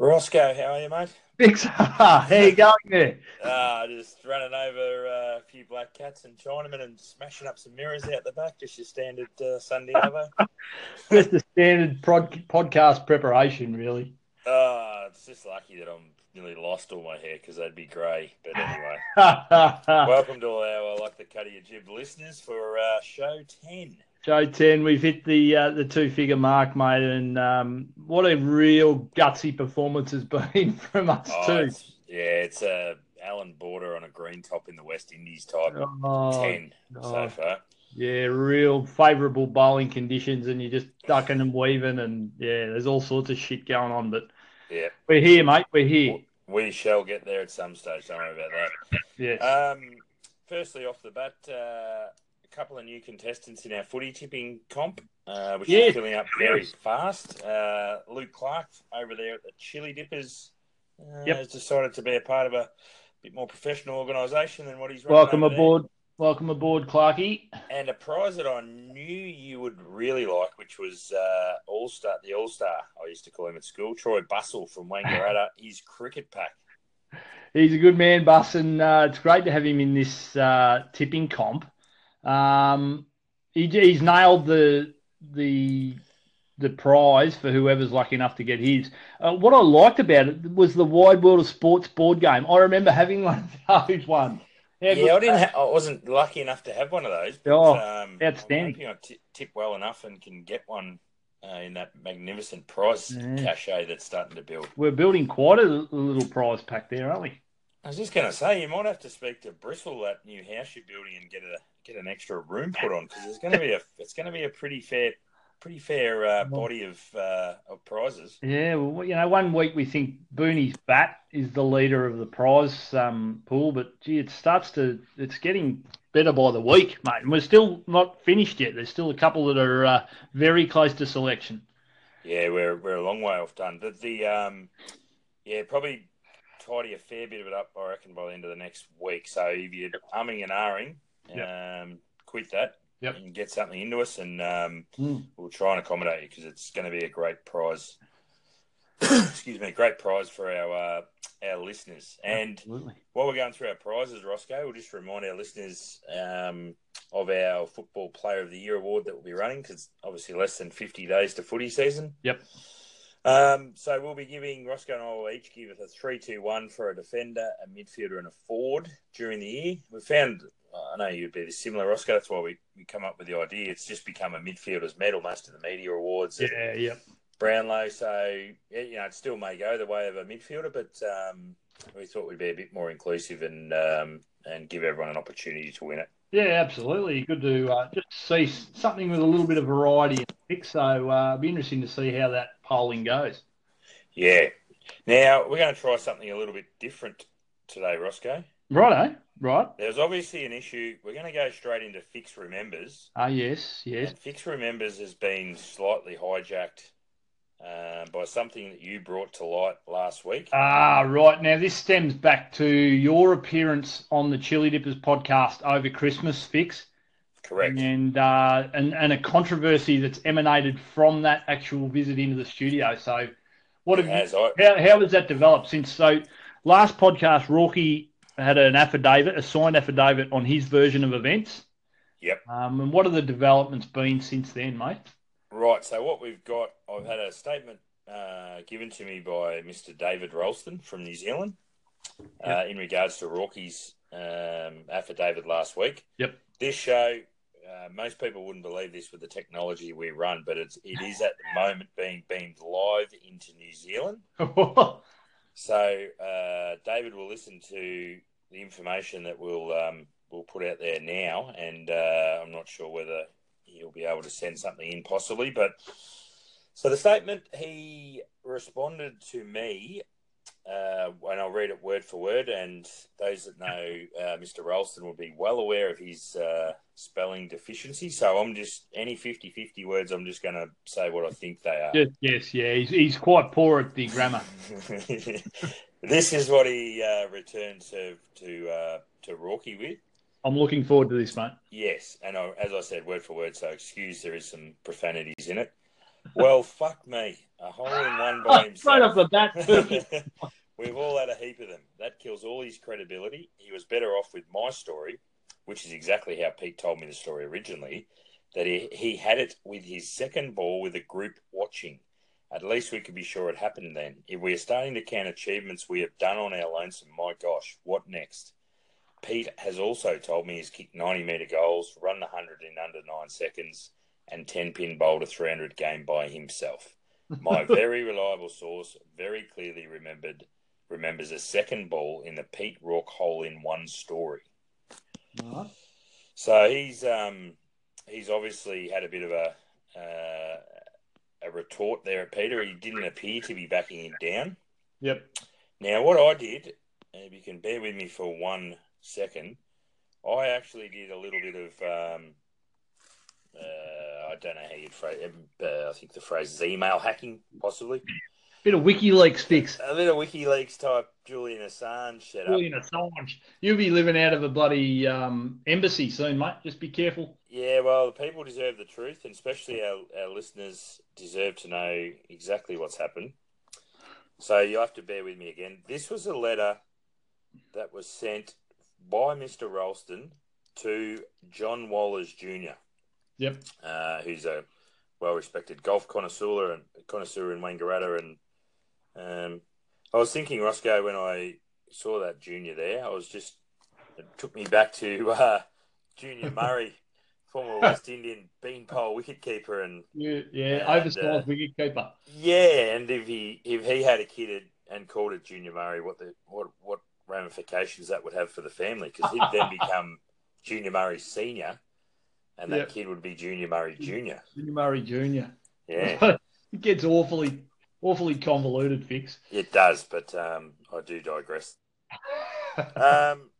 Roscoe, how are you, mate? Big How you going there? Ah, uh, just running over uh, a few black cats and Chinamen and smashing up some mirrors out the back. Just your standard uh, Sunday eh, over. just the standard prod- podcast preparation, really. Ah, it's just lucky that I'm nearly lost all my hair because they'd be grey. But anyway, welcome to all our I Like the Cut of Your Jib listeners for uh, show 10 Joe Ten, we've hit the uh, the two figure mark, mate, and um, what a real gutsy performance has been from us oh, too. It's, yeah, it's a Allan Border on a green top in the West Indies type oh, ten oh. so far. Yeah, real favourable bowling conditions, and you're just ducking and weaving, and yeah, there's all sorts of shit going on. But yeah, we're here, mate. We're here. We shall get there at some stage. Don't worry about that. Yes. Um, firstly, off the bat. Uh, a couple of new contestants in our footy tipping comp, uh, which Yes. is filling up very fast. Uh, Luke Clark over there at the Chili Dippers uh, Yep. has decided to be a part of a bit more professional organisation than what he's running Welcome over there. aboard. Welcome aboard, Clarky. And a prize that I knew you would really like, which was uh, All Star, the All Star. I used to call him at school, Troy Bustle from Wangaratta. his cricket pack. He's a good man, Bus, and uh, it's great to have him in this uh, tipping comp. Um, he, he's nailed the the the prize for whoever's lucky enough to get his. Uh, what I liked about it was the Wide World of Sports board game. I remember having one of those ones. How Yeah, I didn't. Ha- I wasn't lucky enough to have one of those. But, Oh, um, outstanding. I'm hoping tip well enough and can get one uh, in that magnificent prize Yeah. cachet that's starting to build. We're building quite a little prize pack there, aren't we? I was just going to say, you might have to speak to Bristol that new house you're building, and get a get an extra room put on because it's going to be a it's going to be a pretty fair pretty fair uh, body of uh, of prizes. Yeah, well, you know, one week we think Booney's bat is the leader of the prize um, pool, but gee, it starts to, it's getting better by the week, mate. And we're still not finished yet. There's still a couple that are uh, very close to selection. Yeah, we're we're a long way off done. But the um, yeah, probably tidy a fair bit of it up, I reckon, by the end of the next week. So if you're umming and ahhing, um, quit that Yep. and get something into us, and um, Mm. we'll try and accommodate you because it's going to be a great prize. Excuse me, a great prize for our uh, our listeners. And Absolutely. while we're going through our prizes, Roscoe, we'll just remind our listeners um, of our Football Player of the Year award that we'll be running because obviously less than 50 days to footy season. Yep. Um, so we'll be giving Roscoe and I will each give us a three-two-one for a defender, a midfielder, and a forward during the year. We found, I know you'd be similar, Roscoe. That's why we, we come up with the idea. It's just become a midfielder's medal, most of the media awards. Yeah, yeah. Brownlow. So yeah, you know, it still may go the way of a midfielder, but um, we thought we'd be a bit more inclusive and um, and give everyone an opportunity to win it. Yeah, absolutely. Good to uh, just see something with a little bit of variety in the mix. So uh, it'll be interesting to see how that polling goes. Yeah. Now we're going to try something a little bit different today, Roscoe. Righto, right. There's obviously an issue. We're going to go straight into Fix Remembers. Ah, yes, yes. And Fix Remembers has been slightly hijacked uh, by something that you brought to light last week. Ah, right. Now, this stems back to your appearance on the Chili Dippers podcast over Christmas, Fix, Correct. and uh, and and a controversy that's emanated from that actual visit into the studio. So, what have you, I, how how has that developed since? So, last podcast, Rocky had an affidavit, a signed affidavit on his version of events. Yep. Um, and what have the developments been since then, mate? Right. So what we've got, I've had a statement uh, given to me by Mr. David Ralston from New Zealand uh, in regards to Rocky's um, affidavit last week. Yep. This show, uh, most people wouldn't believe this with the technology we run, but it's it is at the moment being beamed live into New Zealand. So uh, David will listen to the information that we'll um, we'll put out there now, and uh, I'm not sure whether he'll be able to send something in, possibly. But so the statement he responded to me, uh, and I'll read it word for word. And those that know uh, Mr. Ralston will be well aware of his uh, spelling deficiency. So I'm just any 50-50 words. I'm just going to say what I think they are. yes, yes, yeah. He's, he's quite poor at the grammar. this is what he uh, returned to to uh, to Rocky with. I'm looking forward to this, mate. Yes, and I, as I said, word for word. So excuse there is some profanities in it. well, fuck me. A hole in one by himself. Straight off the bat. We've all had a heap of them. That kills all his credibility. He was better off with my story, which is exactly how Pete told me the story originally, that he, he had it with his second ball with a group watching. At least we could be sure it happened then. If we are starting to count achievements we have done on our lonesome, my gosh, what next? Pete has also told me he's kicked 90 metre goals, run the 100 in under nine seconds, and 10 pin bowled a 300 game by himself. My very reliable source very clearly remembered remembers a second ball in the Pete Rourke hole in one story. Right. So he's um, he's obviously had a bit of a uh, a retort there at Peter. He didn't appear to be backing him down. Yep. Now, what I did, if you can bear with me for one second, I actually did a little bit of, um, uh, I don't know how you'd phrase uh, I think the phrase is email hacking, possibly. Bit of WikiLeaks fix. A bit of WikiLeaks type Julian Assange setup. Julian Assange. You'll be living out of a bloody um, embassy soon, mate. Just be careful. Yeah, well, the people deserve the truth, and especially our, our listeners deserve to know exactly what's happened. So you have to bear with me again. This was a letter that was sent by Mr. Ralston to John Wallers Jr. Yep. Uh, who's a well-respected golf connoisseur and connoisseur in Wangaratta. And um, I was thinking, Roscoe, when I saw that junior there, I was just it took me back to uh, Junior Murray, former West Indian beanpole wicketkeeper, and Yeah, yeah. And, oversized uh, wicketkeeper. yeah, and if he if he had a kid and called it Junior Murray, what the what what ramifications that would have for the family? Because he'd then become Junior Murray Senior, and that Yep. kid would be Junior Murray Junior. Junior Murray Jr. Yeah, it gets awfully, awfully convoluted, fix. it does, but um, I do digress. Um,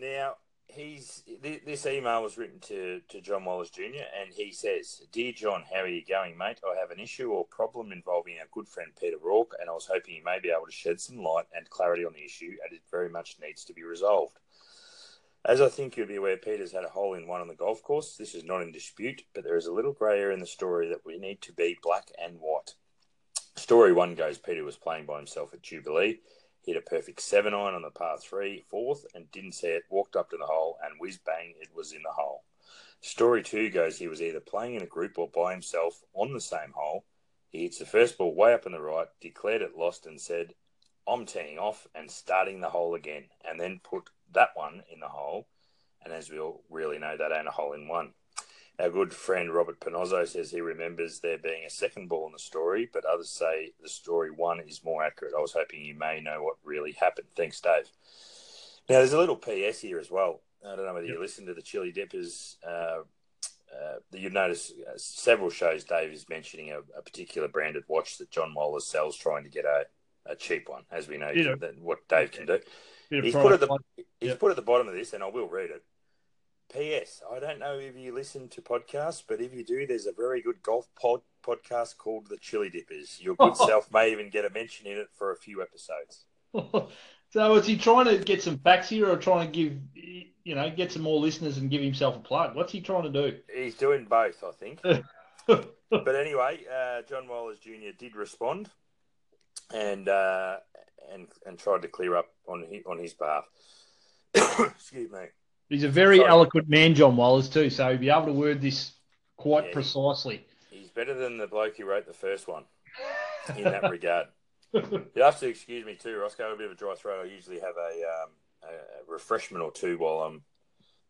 now he's th- this email was written to to John Wallace Jr. and he says, "Dear John, how are you going, mate? I have an issue or problem involving our good friend Peter Rourke, and I was hoping you may be able to shed some light and clarity on the issue, and it very much needs to be resolved." As I think you'll be aware, Peter's had a hole in one on the golf course. This is not in dispute, but there is a little grey area in the story that we need to be black and white. Story one goes Peter was playing by himself at Jubilee, hit a perfect seven iron on the par three, fourth, and didn't see it, walked up to the hole, and whiz bang, it was in the hole. Story two goes he was either playing in a group or by himself on the same hole. He hits the first ball way up in the right, declared it lost, and said, I'm teeing off and starting the hole again, and then put that one in the hole. And as we all really know, that ain't a hole in one. Our good friend Robert Panozzo says he remembers there being a second ball in the story, but others say the story one is more accurate. I was hoping you may know what really happened. Thanks, Dave. Now, there's a little PS here as well. I don't know whether you listen to the Chili Dippers. Uh, uh, you notice uh, several shows Dave is mentioning a, a particular branded watch that John Wallace sells, trying to get a, a cheap one, as we know Yeah. that what Dave can do. He's put at the he's Yep. put at the bottom of this, and I will read it. P.S. I don't know if you listen to podcasts, but if you do, there's a very good golf pod podcast called The Chili Dippers. Your good self may even get a mention in it for a few episodes. so is he trying to get some facts here, or trying to give, you know, get some more listeners and give himself a plug? What's he trying to do? He's doing both, I think. but anyway, uh, John Wallace Jr. did respond and uh, and and tried to clear up on his, on his behalf. Excuse me. He's a very eloquent man, John Wallace, too. So he'd be able to word this quite Yeah. precisely. He's better than the bloke who wrote the first one in that regard. You have to excuse me too, Roscoe. I have a bit of a dry throat. I usually have a, um, a refreshment or two while I'm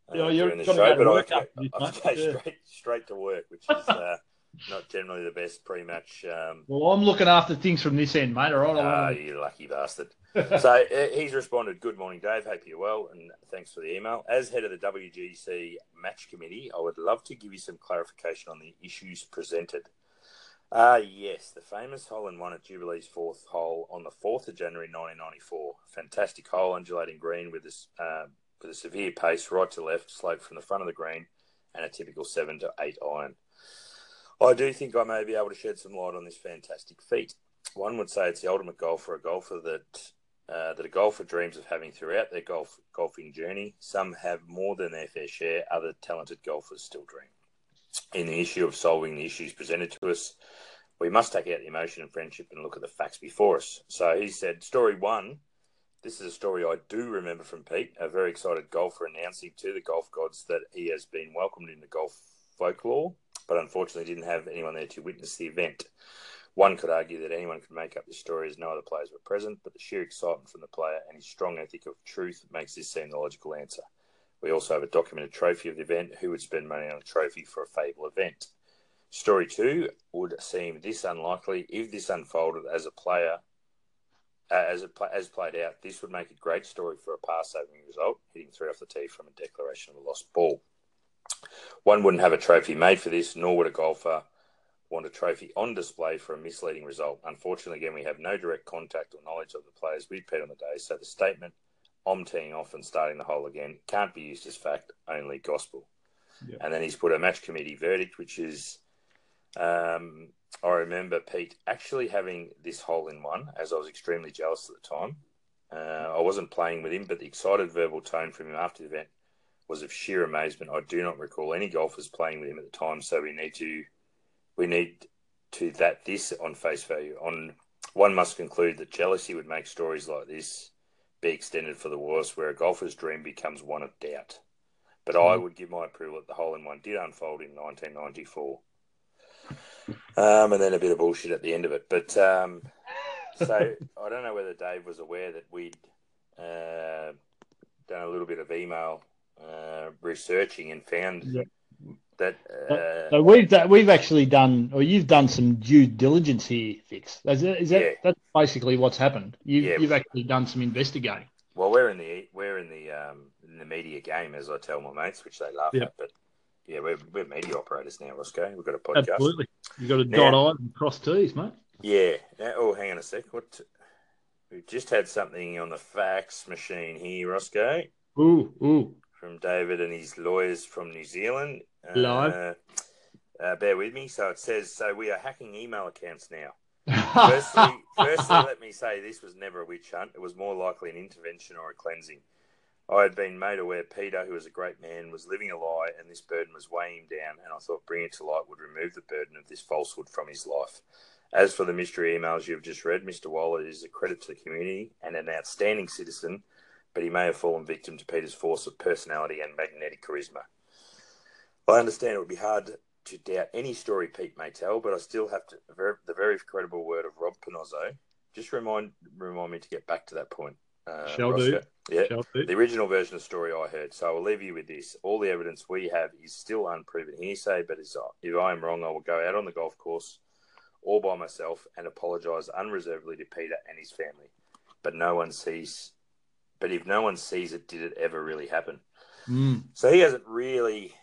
uh, Yeah, you're doing the show, but I work have after to, this, I have to mate. go Yeah. straight straight to work, which is uh, not generally the best pre-match. Um, Well, I'm looking after things from this end, mate. All right. ah, I you lucky bastard. so uh, he's responded, Good morning, Dave. Hope you're well, and thanks for the email. As head of the WGC match committee, I would love to give you some clarification on the issues presented. Ah, yes, the famous hole in one at Jubilee's fourth hole on the 4th of January 1994. Fantastic hole, undulating green with, this, uh, with a severe pace right to left, slope from the front of the green, and a typical 7 to 8 iron. I do think I may be able to shed some light on this fantastic feat. One would say it's the ultimate goal for a golfer that uh, that a golfer dreams of having throughout their golf golfing journey. Some have more than their fair share. Other talented golfers still dream. in the issue of solving the issues presented to us, we must take out the emotion and friendship and look at the facts before us. So he said, story one. This is a story I do remember from Pete, a very excited golfer announcing to the golf gods that he has been welcomed into golf folklore, but unfortunately didn't have anyone there to witness the event. One could argue that anyone could make up this story as no other players were present, but the sheer excitement from the player and his strong ethic of truth makes this seem the logical answer. We also have a documented trophy of the event. Who would spend money on a trophy for a fable event? Story two would seem this unlikely if this unfolded as a player, uh, as it as played out. This would make a great story for a pass-saving result, hitting three off the tee from a declaration of a lost ball. One wouldn't have a trophy made for this, nor would a golfer want a trophy on display for a misleading result. Unfortunately, again, we have no direct contact or knowledge of the players we played on the day, so the statement I'm teeing off and starting the hole again can't be used as fact, only gospel. Yep. And then he's put a match committee verdict, which is um, I remember Pete actually having this hole in one, as I was extremely jealous at the time. Uh, I wasn't playing with him, but the excited verbal tone from him after the event was of sheer amazement. I do not recall any golfers playing with him at the time, so we need to we need to that this on face value. On one must conclude that jealousy would make stories like this be extended for the worse, where a golfer's dream becomes one of doubt. But mm. I would give my approval that the hole in one did unfold in 1994. Um, and then a bit of bullshit at the end of it. But um, so I don't know whether Dave was aware that we'd uh, done a little bit of email uh, researching and found yeah that uh, so we've we've actually done, or you've done some due diligence here, Fix. Is that, is that yeah. that's basically what's happened? You, yeah. You've actually done some investigating. Well, we're in the we're in the um, in the media game, as I tell my mates, which they laugh at. But yeah, we're, we're media operators now, Roscoe. We've got a podcast. Absolutely, you've got to dot I's and cross T's, mate. Yeah. Now, oh, hang on a sec. What? We've just had something on the fax machine here, Roscoe. Ooh, ooh. From David and his lawyers from New Zealand. Live. Uh, uh, bear with me. So it says, so we are hacking email accounts now. firstly, firstly, let me say this was never a witch hunt. It was more likely an intervention or a cleansing. I had been made aware Peter, who was a great man, was living a lie, and this burden was weighing him down. And I thought bringing it to light would remove the burden of this falsehood from his life. As for the mystery emails you've just read, Mr. Waller is a credit to the community and an outstanding citizen, but he may have fallen victim to Peter's force of personality and magnetic charisma. I understand it would be hard to doubt any story Pete may tell, but I still have to the very credible word of Rob Panozzo. Just remind remind me to get back to that point. Uh, Shall do. Yeah, Shall do. the original version of the story I heard. So I will leave you with this. All the evidence we have is still unproven hearsay, but if I am wrong, I will go out on the golf course all by myself and apologise unreservedly to Peter and his family. But no one sees. But if no one sees it, did it ever really happen? Mm. So he hasn't really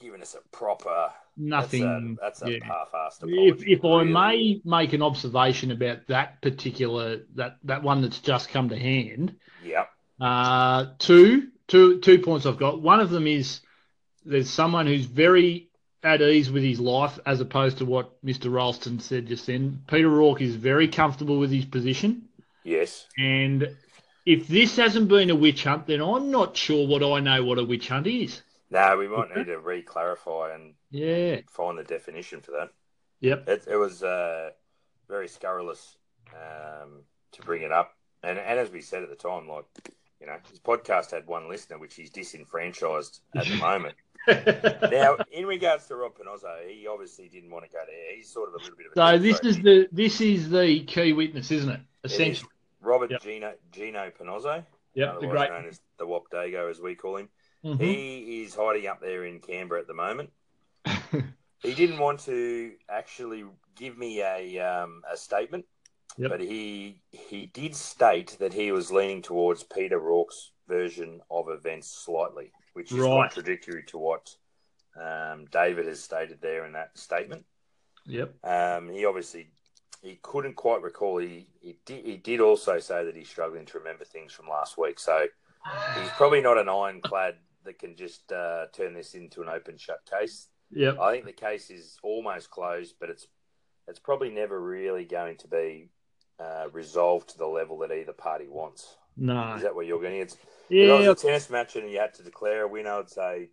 given us a proper nothing. That's a, that's a yeah. half-assed apology. If, if really. I may make an observation about that particular that that one that's just come to hand. Yeah. Uh, two two two points I've got. One of them is there's someone who's very at ease with his life, as opposed to what Mr. Ralston said just then. Peter Rourke is very comfortable with his position. Yes. And if this hasn't been a witch hunt, then I'm not sure what I know what a witch hunt is. No, we might need to re-clarify and yeah find the definition for that. Yep, it, it was uh, very scurrilous um, to bring it up, and and as we said at the time, like you know, his podcast had one listener, which he's disenfranchised at the moment. now, in regards to Rob Panozzo, he obviously didn't want to go there. He's sort of a little bit of a. So this is the this is the key witness, isn't it? Essentially, Robert yep. Gino Gino Panozzo, yep, the great known as the Wop Dago, as we call him. Mm-hmm. He is hiding up there in Canberra at the moment. he didn't want to actually give me a um, a statement, yep. but he he did state that he was leaning towards Peter Rourke's version of events slightly, which is right. contradictory to what um, David has stated there in that statement. Yep. Um, he obviously he couldn't quite recall. He he did, he did also say that he's struggling to remember things from last week. So he's probably not an ironclad that can just uh, turn this into an open shut case. Yeah, I think the case is almost closed, but it's it's probably never really going to be uh, resolved to the level that either party wants. No, is that what you're getting? It's yeah. If it was a tennis match and you had to declare a winner, I'd say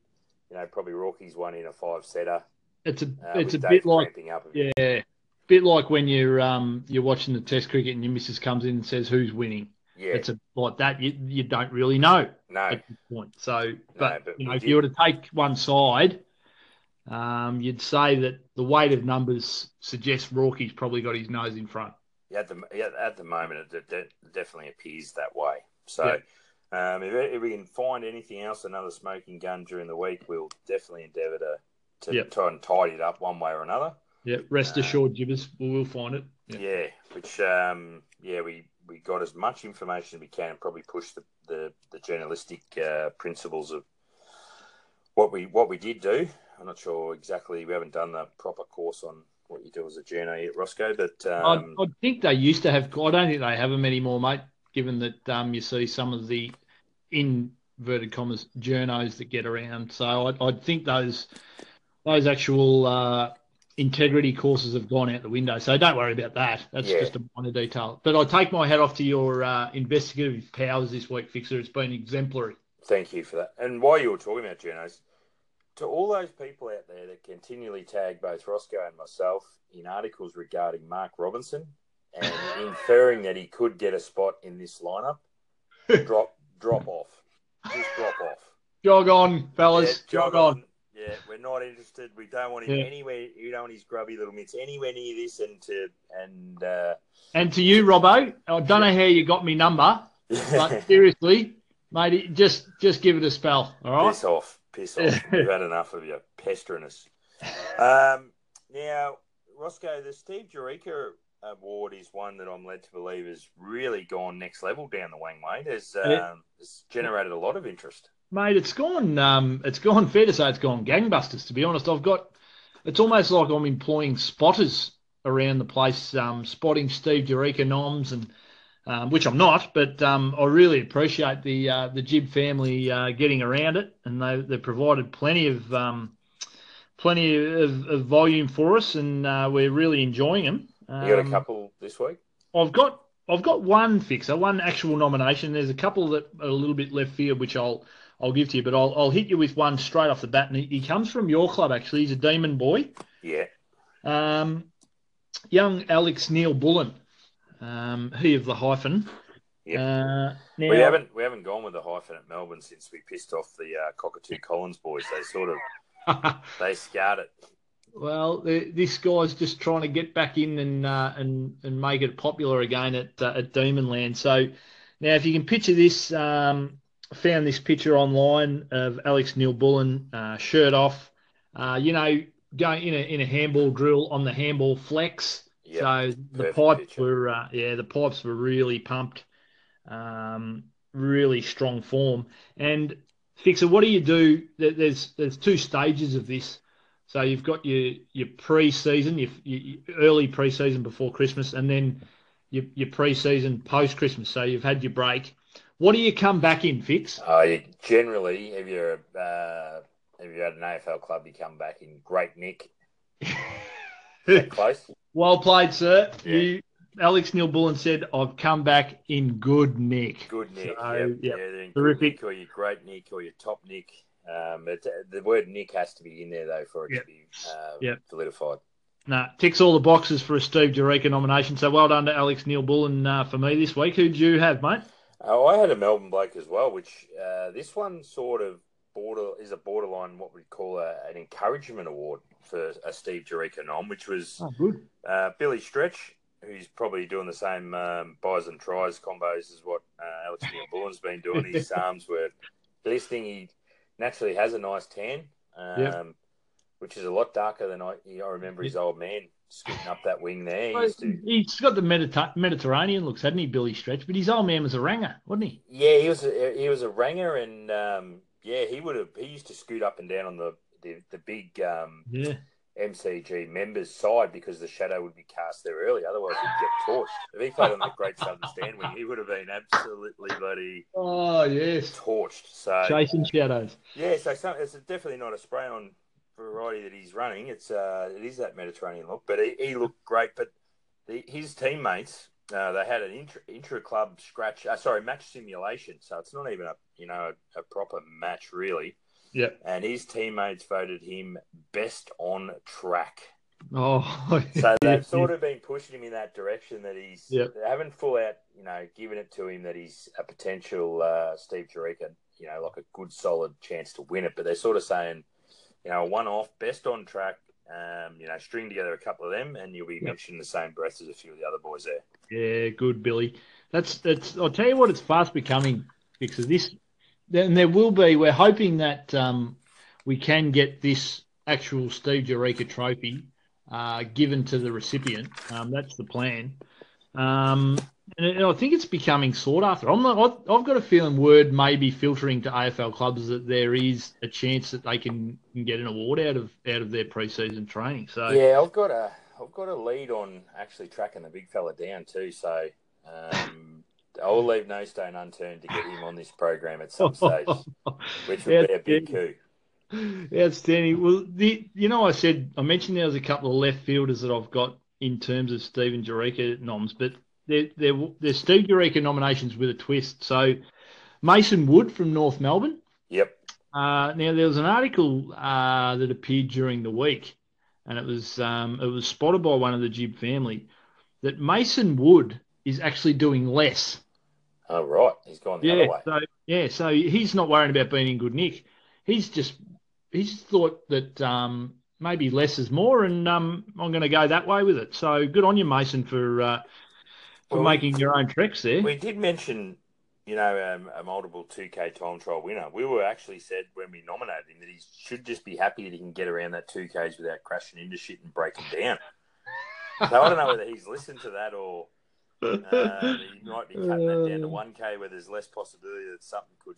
you know, probably Rocky's one in a five setter. It's a uh, it's a bit like yeah, bit. like when you're um you're watching the Test cricket and your missus comes in and says who's winning. Yeah, it's a, like that. You you don't really know no. at this point. So, but, no, but you know, if did. you were to take one side, um, you'd say that the weight of numbers suggests Rorky's probably got his nose in front. Yeah, at the yeah, at the moment, it, it definitely appears that way. So. Um, if, if, we can find anything else, another smoking gun during the week, we'll definitely endeavour to to yep. try and tidy it up one way or another. Yeah, rest um, assured, Jibbers, we'll, we'll find it. Yeah, yeah which um, yeah, we, we got as much information as we can and probably push the the, the journalistic uh, principles of what we what we did do. I'm not sure exactly. We haven't done the proper course on what you do as a journo at Roscoe, but um, I, I, think they used to have. I don't think they have them anymore, mate. Given that um, you see some of the inverted commas journos that get around, so I, I think those those actual uh, integrity courses have gone out the window. So don't worry about that. That's yeah. just a minor detail. But I take my hat off to your uh, investigative powers this week, Fixer. It's been exemplary. Thank you for that. And while you were talking about journos, to all those people out there that continually tag both Roscoe and myself in articles regarding Mark Robinson and inferring that he could get a spot in this lineup, drop drop off. Just drop off. Jog on, fellas. Yeah, jog, jog on. on. Yeah, we're not interested. We don't want him yeah. anywhere. You don't want his grubby little mitts anywhere near this. And to and uh, and to you, Robbo, I don't know how you got me number, but seriously, mate, just just give it a spell. All right. Piss off, piss off. We've had enough of your pestering us. Um, now, Roscoe, the Steve Jureka award is one that I'm led to believe has really gone next level down the Wangway. It's, um, yeah. it's generated a lot of interest mate. It's gone. Um, it's gone. Fair to say, it's gone gangbusters. To be honest, I've got. It's almost like I'm employing spotters around the place, um, spotting Steve Jureka noms and. Um, which I'm not, but um, I really appreciate the uh, the Jib family uh, getting around it, and they they provided plenty of um, plenty of, of, volume for us, and uh, we're really enjoying them. you got a um, couple this week. I've got I've got one fixer, one actual nomination. There's a couple that are a little bit left field, which I'll I'll give to you, but I'll, I'll hit you with one straight off the bat. And he, he comes from your club, actually. He's a demon boy. Yeah. Um, young Alex Neal-Bullen, um, he of the hyphen. Yep. Uh, now, we haven't we haven't gone with the hyphen at Melbourne since we pissed off the uh, Cockatoo Collins boys. They sort of they scarred it. Well, this guy's just trying to get back in and uh, and and make it popular again at uh, at Demonland. So now, if you can picture this, um, found this picture online of Alex Neal-Bullen, uh, shirt off, uh, you know, going in a in a handball drill on the handball flex. Yep. So the pipes picture. were, uh, yeah, the pipes were really pumped, um, really strong form. And Fixer, what do you do? There's there's two stages of this. So you've got your your pre-season, your, your early pre-season before Christmas, and then your, your pre-season post Christmas. So you've had your break, what do you come back in, Fix? Uh, you, generally, if you're uh, if you're at an AFL club, you come back in great nick. close. Well played, sir. Yeah. You, Alex Neal-Bullen said, "I've come back in good nick." Good nick. So, yep. Yep. Yeah, terrific. Nick or your great nick or your top nick. Um, it, the word nick has to be in there though for it yep. to be uh, yep. solidified. No, ticks all the boxes for a Steve Jureka nomination. So well done to Alex Neal-Bullen uh, for me this week. Who did you have, mate? Oh, I had a Melbourne bloke as well, which uh, this one sort of border is a borderline what we'd call a, an encouragement award for a Steve Jureka nom, which was oh, uh, Billy Stretch, who's probably doing the same um, buys and tries combos as what uh, Alex Bullen's been doing. His arms were glistening. He naturally has a nice tan, um, yep. Which is a lot darker than I, I remember his old man scooting up that wing there. He used to... He's got the Mediter- Mediterranean looks, hadn't he, Billy Stretch? But his old man was a ranger, wasn't he? Yeah, he was. A, he was a ranger, and um, yeah, he would have. He used to scoot up and down on the the, the big um, yeah. MCG members' side because the shadow would be cast there early. Otherwise, he'd get torched. If he played on the Great Southern Stand wing, he would have been absolutely bloody. Oh yes, torched. So chasing shadows. Yeah, so some, it's definitely not a spray on variety that he's running, it's uh, it is that Mediterranean look. But he, he looked great. But the, his teammates, uh, they had an intra, intra club scratch. Uh, sorry, match simulation. So it's not even a you know a, a proper match really. Yeah. And his teammates voted him best on track. Oh, so they've sort of been pushing him in that direction that he's. Yep. They haven't full out, you know, given it to him that he's a potential uh, Steve Jureka, you know, like a good solid chance to win it. But they're sort of saying, you know, one off, best on track. Um, you know, string together a couple of them, and you'll be yep. mentioning the same breath as a few of the other boys there. Yeah, good, Billy. That's that's. I'll tell you what, it's fast becoming because this, and there will be. We're hoping that um, we can get this actual Steve Jureka trophy uh, given to the recipient. Um, that's the plan. Um, and I think it's becoming sought after. I'm not, I've got a feeling word may be filtering to AFL clubs that there is a chance that they can, can get an award out of out of their preseason training. So yeah, I've got a I've got a lead on actually tracking the big fella down too. So um, I'll leave no stone unturned to get him on this program at some stage, which would be a big coup. Outstanding. Well, the you know I said I mentioned there was a couple of left fielders that I've got in terms of Stephen Jureka noms, but they're, they're, they're Steve Jureka nominations with a twist. So Mason Wood from North Melbourne. Yep. Uh, now there was an article uh, that appeared during the week, and it was um, it was spotted by one of the Jib family that Mason Wood is actually doing less. Oh right, he's gone the yeah, other way. So yeah, so he's not worrying about being in good nick. He's just he's thought that um, maybe less is more, and um, I'm going to go that way with it. So good on you, Mason, for uh, for well, making your own tricks there. We did mention, you know, um, a multiple 2K time trial winner. We were actually said when we nominated him that he should just be happy that he can get around that 2Ks without crashing into shit and breaking down. so I don't know whether he's listened to that or. Uh, he might be cutting that down to 1K where there's less possibility that something could,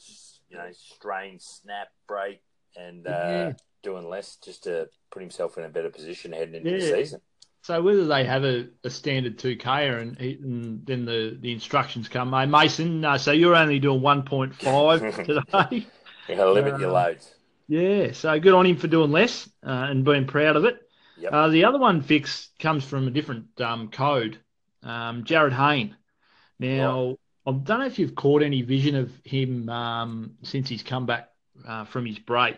you know, strain, snap, break, and uh, yeah. doing less just to put himself in a better position heading into yeah. the season. So whether they have a, a standard 2K and, and, then the, the instructions come, hey, Mason, uh, so you're only doing 1.5 today. you got to limit uh, your loads. Yeah, so good on him for doing less uh, and being proud of it. Yep. Uh, the other one fix comes from a different um, code. Um, Jarryd Hayne. Now, right. I don't know if you've caught any vision of him um, since he's come back uh, from his break.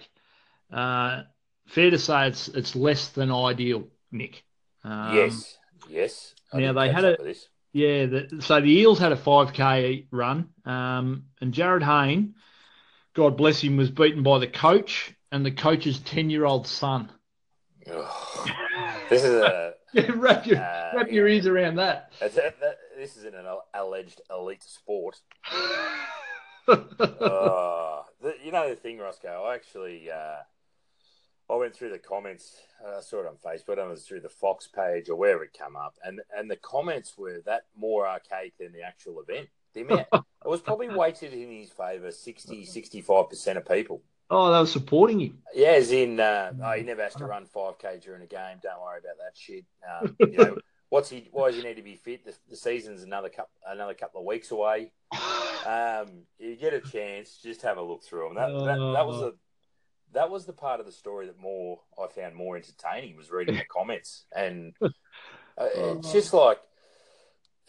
Uh, fair to say it's it's less than ideal, Nick. Um, yes, yes. I now they had a yeah. The, so the Eels had a five k run, um, and Jarryd Hayne, God bless him, was beaten by the coach and the coach's ten year old son. Oh, this is a wrap your uh, wrap your ears around that. A, that. This is an alleged elite sport. uh, the, you know the thing, Roscoe. I actually uh, I went through the comments. Uh, I saw it on Facebook. I was through the Fox page or wherever it come up, and and the comments were that more archaic than the actual event. The amount it was probably weighted in his favour 60 65 percent of people. Oh, they were supporting him. Yeah, as in, uh, oh, he never has to run five k during a game. Don't worry about that shit. Um, you know, what's he? Why does he need to be fit? The, the season's another couple another couple of weeks away. Um, you get a chance, just have a look through them. That, that, that was a that was the part of the story that more I found more entertaining was reading the comments, and uh, it's just like,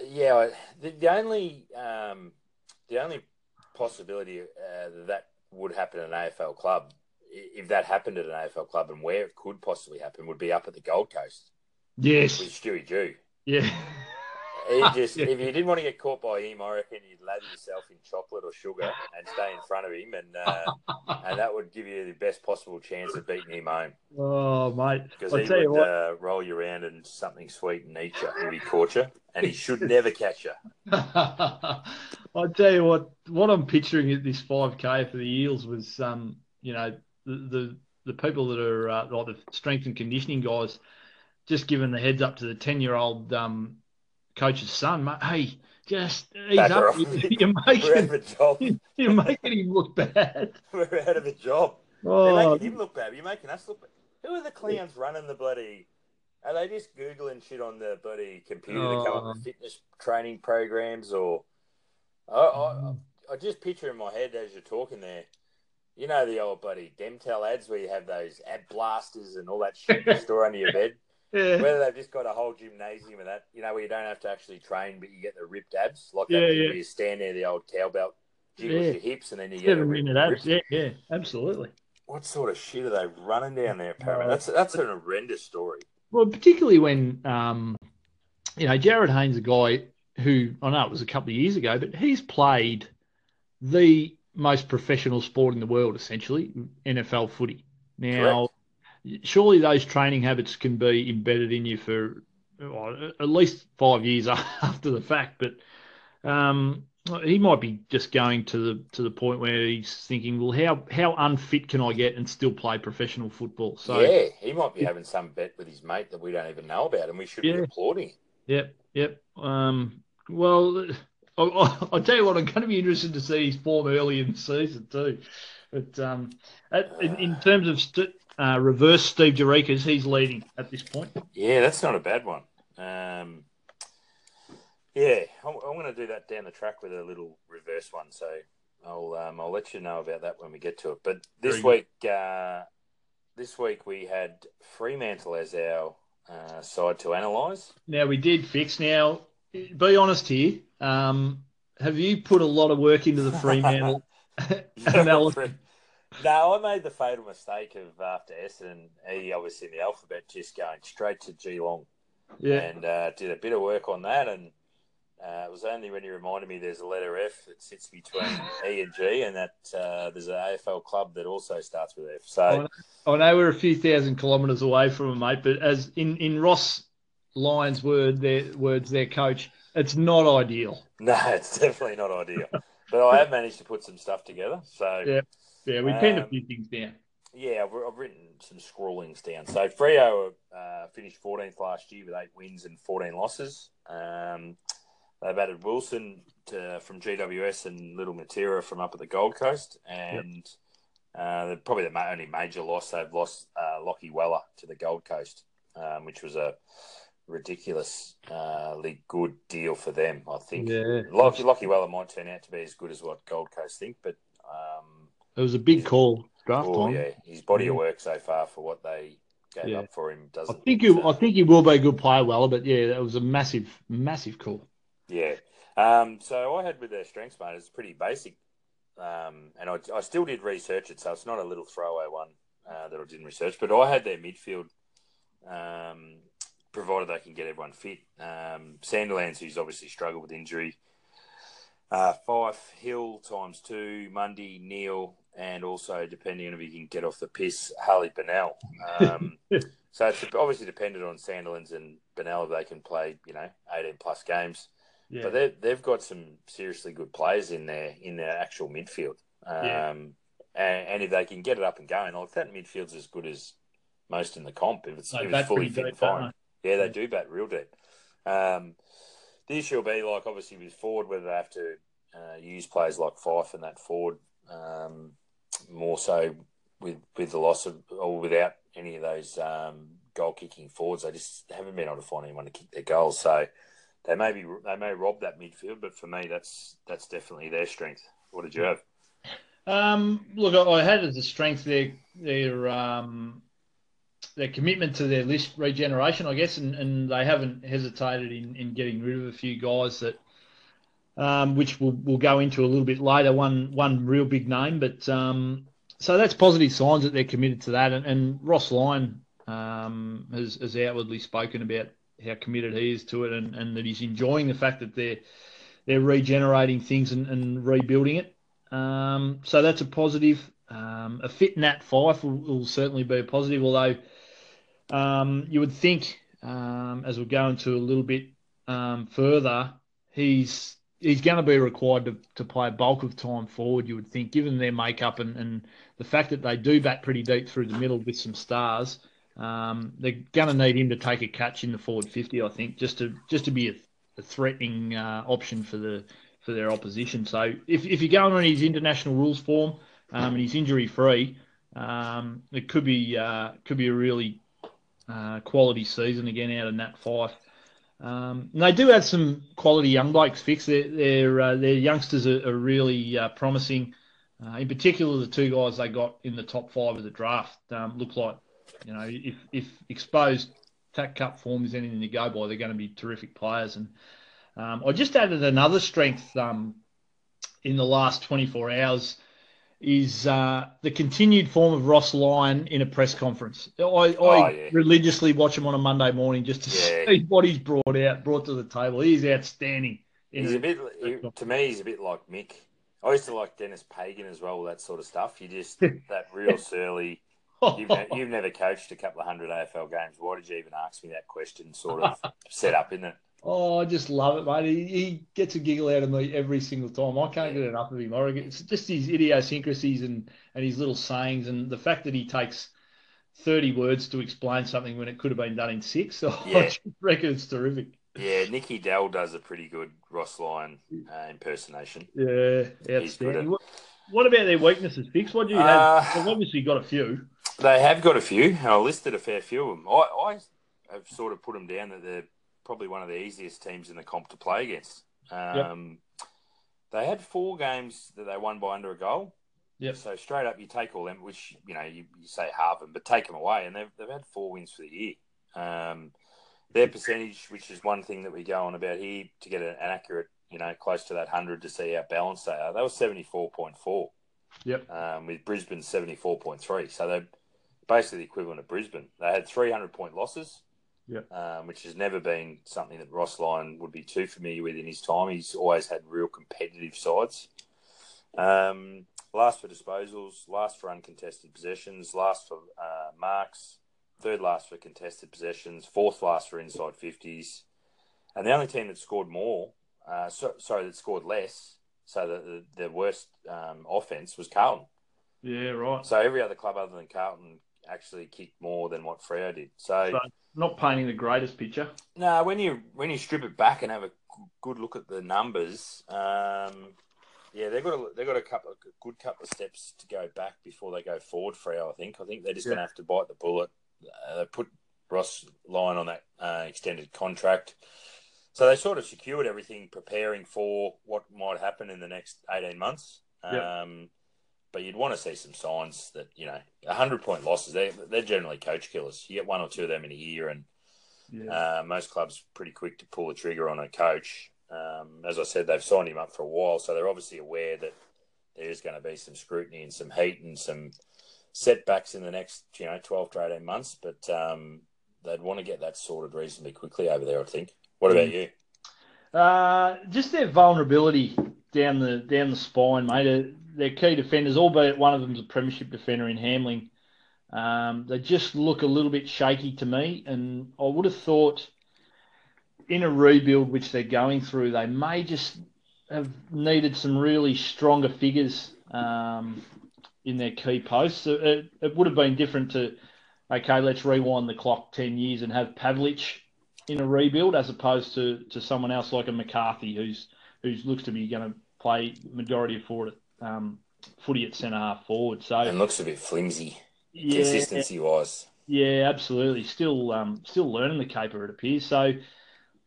yeah, the, the only um, the only possibility uh, that would happen at an AFL club, if that happened at an AFL club, and where it could possibly happen, would be up at the Gold Coast. Yes, with Stewie Dew. Yeah. Just yeah. if you didn't want to get caught by him, I reckon you'd lather yourself in chocolate or sugar and stay in front of him, and uh, and that would give you the best possible chance of beating him home. Oh, mate! Because he would uh, roll you around and something sweet and eat you if he caught you, and he should never catch you. I tell you what, what I'm picturing at this 5K for the Eels was, um, you know, the the, the people that are uh, like the strength and conditioning guys, just giving the heads up to the 10 year old um, coach's son, mate, hey, just he's up. You're making, you're making him look bad. We're out of a job. Oh. They're making him look bad. You're making us look bad. Who are the clowns running the bloody? Are they just googling shit on the bloody computer oh. to come up with oh. fitness training programs, or I, I, mm. I just picture in my head as you're talking there. You know the old buddy Demtel ads where you have those ad blasters and all that shit you store under your bed. Yeah. Whether they've just got a whole gymnasium and that, you know, where you don't have to actually train, but you get the ripped abs, like yeah, that, yeah. where you stand there, the old cowbell, jiggles yeah. your hips, and then you Seven get minute abs. Yeah, yeah, absolutely. what sort of shit are they running down there? Apparently, that's that's an horrendous story. Well, particularly when um, you know Jarryd Hayne's a guy who I know it was a couple of years ago, but he's played the most professional sport in the world, essentially NFL footy. Now, Correct. Surely those training habits can be embedded in you for well, at least five years after the fact, but. Um, he might be just going to the to the point where he's thinking, well, how how unfit can I get and still play professional football? So yeah, he might be having some bet with his mate that we don't even know about, and we should yeah. be applauding. Yep, yep. Um, well, I, will tell you what, I'm going to be interested to see his form early in the season too. But um, at, in, in, terms of st- uh, reverse Steve Jurekas, he's leading at this point. Yeah, that's not a bad one. Um, yeah, I'm, I'm going to do that down the track with a little reverse one. So I'll um, I'll let you know about that when we get to it. But this week, uh, this week we had Fremantle as our uh, side to analyse. Now we did fix. Now, be honest here. Um, have you put a lot of work into the Fremantle analysis? No, I made the fatal mistake of after Essendon, he obviously in the alphabet, just going straight to Geelong. Yeah. And uh, did a bit of work on that and uh, it was only when you reminded me there's a letter F that sits between E and G, and that uh, there's an AFL club that also starts with F. So I know we're a few thousand kilometres away from it, mate. But as in, in Ross Lyon's word, their words, their coach, it's not ideal. No, it's definitely not ideal. but I have managed to put some stuff together. So yeah, yeah, we penned um, a few things down. Yeah, I've, I've, written some scrawlings down. So Freo uh, finished 14th last year with eight wins and 14 losses. Um, They've added Wilson to, from GWS and Little Matera from up at the Gold Coast, and yep. uh, probably the only major loss they've lost uh, Lachie Weller to the Gold Coast, um, which was a ridiculously uh, good deal for them. I think yeah. Lachie, Lachie Weller might turn out to be as good as what Gold Coast think, but um, it was a big call draft time. Yeah, his body of work so far for what they gave yeah. up for him doesn't. I think he, I think he will be a good player, Weller, but yeah, that was a massive, massive call. Yeah. Um, so I had with their strengths, mate, it's pretty basic. Um, and I, I, still did research it, so it's not a little throwaway one uh, that I didn't research. But I had their midfield, um, provided they can get everyone fit. Um, Sandilands, who's obviously struggled with injury. Uh, Fyfe, Hill times two, Mundy, Neale, and also depending on if he can get off the piss, Harley Bennell. Um, so it's obviously dependent on Sandilands and Bennell if they can play, you know, 18 plus games. Yeah. But they've they've got some seriously good players in there in their actual midfield. Um, yeah. and, and, if they can get it up and going, like that midfield's as good as most in the comp. If it's, if it's fully fit and fine, yeah, they do bat real deep. Um, the issue will be like obviously with forward whether they have to uh, use players like Fyfe and that forward um, more so with with the loss of or without any of those um, goal kicking forwards. They just haven't been able to find anyone to kick their goals. So they may be they may rob that midfield, but for me, that's that's definitely their strength. What did you have? Um, look, I had as a strength their their um, their commitment to their list regeneration, I guess, and, and they haven't hesitated in, in getting rid of a few guys that, um, which we'll, we'll go into a little bit later. One one real big name, but um, so that's positive signs that they're committed to that. And, and Ross Lyon um, has, has outwardly spoken about how committed he is to it, and, and that he's enjoying the fact that they're they're regenerating things and, and rebuilding it. Um, so that's a positive. Um, a fit Nat Fyfe will, will, certainly be a positive, although um, you would think as we go into a little bit further, he's he's going to be required to, to play a bulk of time forward. You would think, given their makeup and, and the fact that they do bat pretty deep through the middle with some stars. Um, they're going to need him to take a catch in the forward fifty, I think, just to just to be a, a threatening uh, option for the for their opposition. So if if you're going on his international rules form um, and he's injury free, um, it could be uh, could be a really uh, quality season again out of Nat Fyfe. Um, and they do have some quality young blokes fixed. Their their, uh, their youngsters are, are really uh, promising. Uh, in particular, the two guys they got in the top five of the draft um, look like you know, if if exposed TAC Cup form is anything to go by, they're going to be terrific players. And um, I just added another strength um, in the last 24 hours is uh, the continued form of Ross Lyon in a press conference. I, I oh, yeah. religiously watch him on a Monday morning just to yeah. see what he's brought out, brought to the table. He's outstanding. He's a, a bit, he, to me, he's a bit like Mick. I used to like Denis Pagan as well, that sort of stuff. You just, that real surly, you've, ne- you've never coached a couple of hundred AFL games. Why did you even ask me that question? Sort of set up, isn't it? Oh, I just love it, mate. He, he gets a giggle out of me every single time. I can't get enough of him. I it's just his idiosyncrasies and, and his little sayings and the fact that he takes 30 words to explain something when it could have been done in six. So yeah. I reckon it's terrific. Yeah, Nicky Dell does a pretty good Ross Lyon uh, impersonation. Yeah, outstanding. What, what, about their weaknesses, Fix? What do you uh, have? They've obviously got a few. They have got a few. And I listed a fair few of them. I, I have sort of put them down that they're probably one of the easiest teams in the comp to play against. Um, yep. They had four games that they won by under a goal. Yep. So straight up, you take all them, which you know you, you say half them, but take them away, and they've they've had four wins for the year. Um, their percentage, which is one thing that we go on about here, to get an, accurate, you know, close to that hundred to see how balanced they are. They were seventy four point four. Yep. Um, with Brisbane seventy four point three, so they're basically the equivalent of Brisbane. They had three hundred point losses yeah. Um, which has never been something that Ross Lyon would be too familiar with in his time. He's always had real competitive sides. Um, last for disposals, last for uncontested possessions, last for uh, marks, third last for contested possessions, fourth last for inside 50s. And the only team that scored more, uh, so, sorry, that scored less, so the, the, the worst um, offense was Carlton. Yeah, right. So every other club other than Carlton actually kicked more than what Freo did. So, so not painting the greatest picture. No, when you when you strip it back and have a good look at the numbers, um, yeah, they've got a, they've got a couple of good couple of steps to go back before they go forward. Freo, I think. I think they're just yeah. going to have to bite the bullet. Uh, they put Ross Lyon on that uh, extended contract. So they sort of secured everything, preparing for what might happen in the next eighteen months. Um, but you'd want to see some signs that you know, hundred point losses. They they're generally coach killers. You get one or two of them in a year, and yeah. uh, most clubs pretty quick to pull the trigger on a coach. Um, as I said, they've signed him up for a while, so they're obviously aware that there's going to be some scrutiny and some heat and some setbacks in the next you know twelve to eighteen months. But um, they'd want to get that sorted reasonably quickly over there. I think. What about you? Uh, just their vulnerability down the down the spine, mate their key defenders, albeit one of them's a premiership defender in Hamling. Um, they just look a little bit shaky to me, and I would have thought in a rebuild which they're going through, they may just have needed some really stronger figures um, in their key posts. It, it, would have been different to, okay, let's rewind the clock 10 years and have Pavlich in a rebuild as opposed to, to someone else like a McCarthy who's who's looks to be going to play majority of forward um, footy at centre half forward. So and looks a bit flimsy, yeah, consistency wise. Yeah, absolutely. Still, um, still learning the caper. It appears so.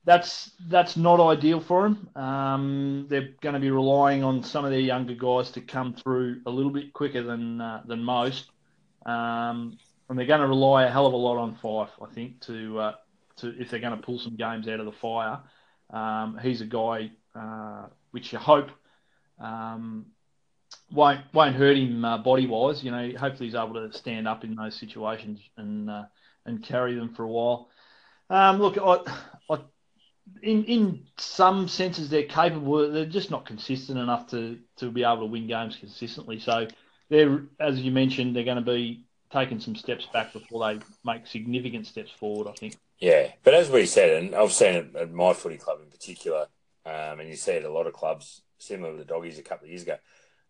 That's that's not ideal for them. Um, they're going to be relying on some of their younger guys to come through a little bit quicker than uh, than most, um, and they're going to rely a hell of a lot on Fyfe. I think to uh, to if they're going to pull some games out of the fire. Um, he's a guy uh, which you hope um, won't won't hurt him uh, body wise. You know, hopefully he's able to stand up in those situations and uh, and carry them for a while. Um, look, I, I, in in some senses they're capable. They're just not consistent enough to to be able to win games consistently. So they're, as you mentioned, they're going to be taking some steps back before they make significant steps forward. I think. Yeah, but as we said, and I've seen it at my footy club in particular, um, and you see it at a lot of clubs, similar to the doggies a couple of years ago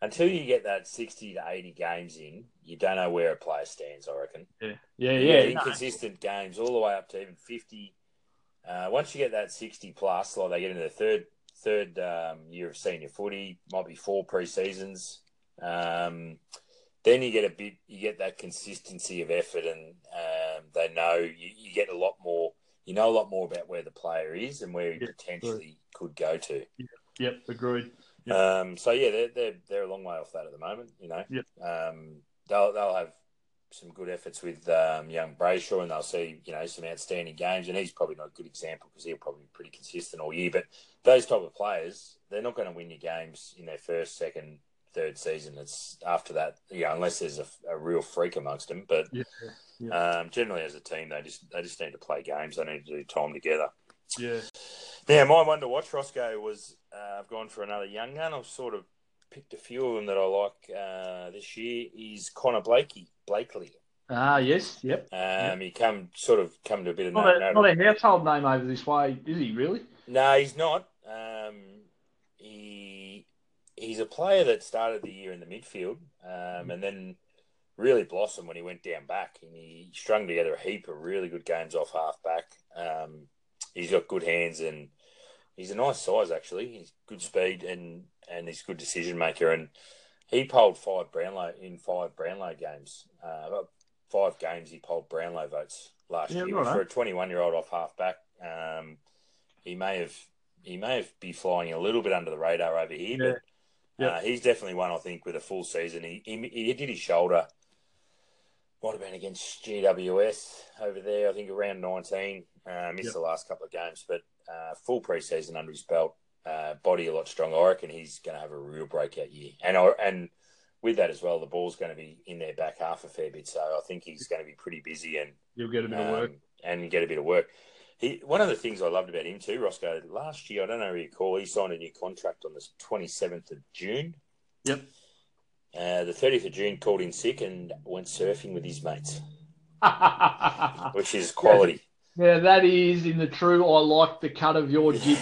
until you get that 60 to 80 games in, you don't know where a player stands, I reckon. Yeah, yeah, yeah. Inconsistent no. games all the way up to even 50. Uh, once you get that 60 plus, like they get into the third third um, year of senior footy, might be four pre-seasons. Um, then you get a bit, you get that consistency of effort, and um, they know you, you, get a lot more. You know a lot more about where the player is and where he yep, potentially could go to. Yep, agreed. Yep. Um, so yeah, they're, they're they're a long way off that at the moment. You know, yep. um, they'll they'll have some good efforts with um, young Brayshaw, and they'll see you know some outstanding games. And he's probably not a good example because he'll probably be pretty consistent all year. But those type of players, they're not going to win your games in their first, second, third season. It's after that, yeah, unless there's a, a real freak amongst them. But yeah, yeah. Um, generally, as a team, they just they just need to play games. They need to do time together. Yeah. Now, my one to watch, Roscoe, was uh, I've gone for another young gun. I've sort of picked a few of them that I like uh, this year. Is Connor Blakey Blakely. Ah, yes, yep. Um, yep. he come sort of come to a bit of not, a, not a household name over this way, is he? Really? No, he's not. Um, he he's a player that started the year in the midfield, um, and then really blossomed when he went down back, and he strung together a heap of really good games off half back. Um, he's got good hands and he's a nice size actually. He's good speed and and he's a good decision maker. And he polled five Brownlow in five Brownlow games. Uh, five games he polled Brownlow votes last yeah, year right. for a 21 year old off half back. Um, he may have he may have be flying a little bit under the radar over here, yeah. but uh, he's definitely one I think with a full season. He, he, he did his shoulder. Might have been against GWS over there. I think around 19. Uh, missed yep. the last couple of games, but uh, full preseason under his belt. Uh, body a lot stronger. I reckon he's going to have a real breakout year, and and with that as well, the ball's going to be in their back half a fair bit. So I think he's going to be pretty busy and you'll get a bit um, of work and get a bit of work. He, one of the things I loved about him too, Roscoe, last year, I don't know if you recall, he signed a new contract on the 27th of June. Yep. Uh, the 30th of June called in sick and went surfing with his mates, which is quality. Yeah, that is in the true. I like the cut of your jib.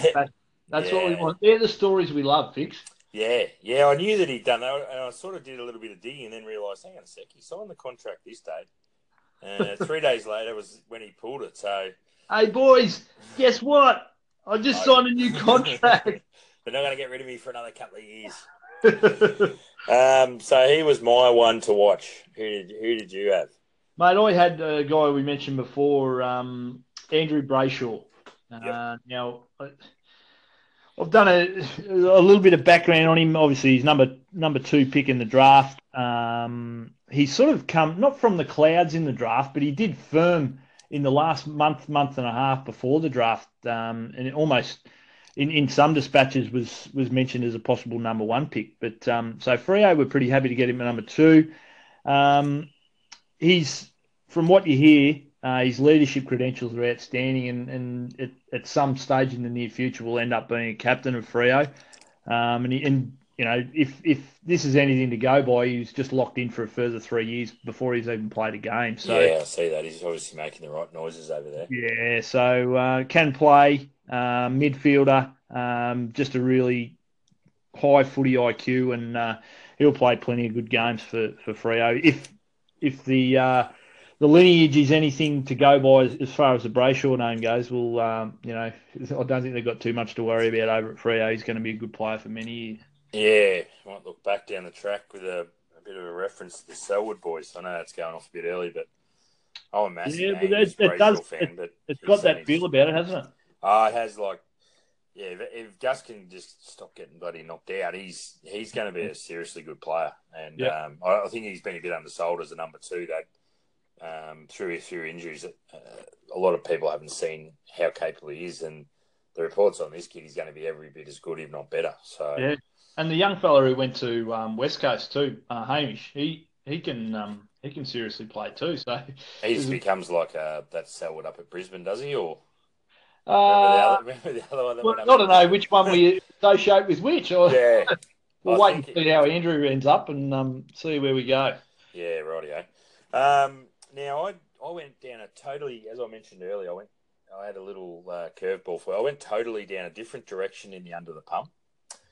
That's yeah. what we want. They're the stories we love, Fix. Yeah, yeah. I knew that he'd done that, and I sort of did a little bit of digging, and then realised, hang on a sec, he signed the contract this date. And three days later was when he pulled it. So, hey boys, guess what? I just signed a new contract. They're not going to get rid of me for another couple of years. um, so he was my one to watch. Who did who did you have? Mate, I had a guy we mentioned before, um, Andrew Brayshaw. Uh, yep. Now, I've done a, a little bit of background on him. Obviously, he's number number two pick in the draft. Um, he's sort of come not from the clouds in the draft, but he did firm in the last month, month and a half before the draft, um, and almost in, in some dispatches was was mentioned as a possible number one pick. But um, so Freo were pretty happy to get him at number two. Um, he's from what you hear, uh, his leadership credentials are outstanding, and, and it, at some stage in the near future will end up being a captain of Freo. Um, and, he, and you know, if if this is anything to go by, he's just locked in for a further three years before he's even played a game. So yeah, I see that. He's obviously making the right noises over there. Yeah, so uh, can play uh, midfielder, um, just a really high footy IQ, and uh, he'll play plenty of good games for for Freo. If if the uh, the lineage is anything to go by as, as far as the Brayshaw name goes, well, um, you know, I don't think they've got too much to worry about over at Freo. He's going to be a good player for many years. Yeah, might look back down the track with a, a bit of a reference to the Selwood boys. I know that's going off a bit early, but I'm a massive yeah, but it does, fan. It, but it's got that feel about it, hasn't it? Oh, it has like yeah, if, if Gus can just stop getting bloody knocked out, he's he's going to be a seriously good player, and yep. um, I, I, think he's been a bit undersold as a number two. That um, through through injuries. Uh, a lot of people haven't seen how capable he is, and the reports on this kid he's going to be every bit as good, if not better. So yeah, and the young fella who went to um, West Coast too, uh, Hamish, he he can um, he can seriously play too. So he just becomes like uh, that Selwood up at Brisbane, does he? Or uh, remember, the other, remember the other one? Well, I don't know which one we associate with which. Or yeah. we'll I wait and see it, how Andrew ends up and um, see where we go. Yeah, rightio. Um, now, I I went down a totally, as I mentioned earlier, I went, I had a little uh, curveball for. I went totally down a different direction in the under the pump.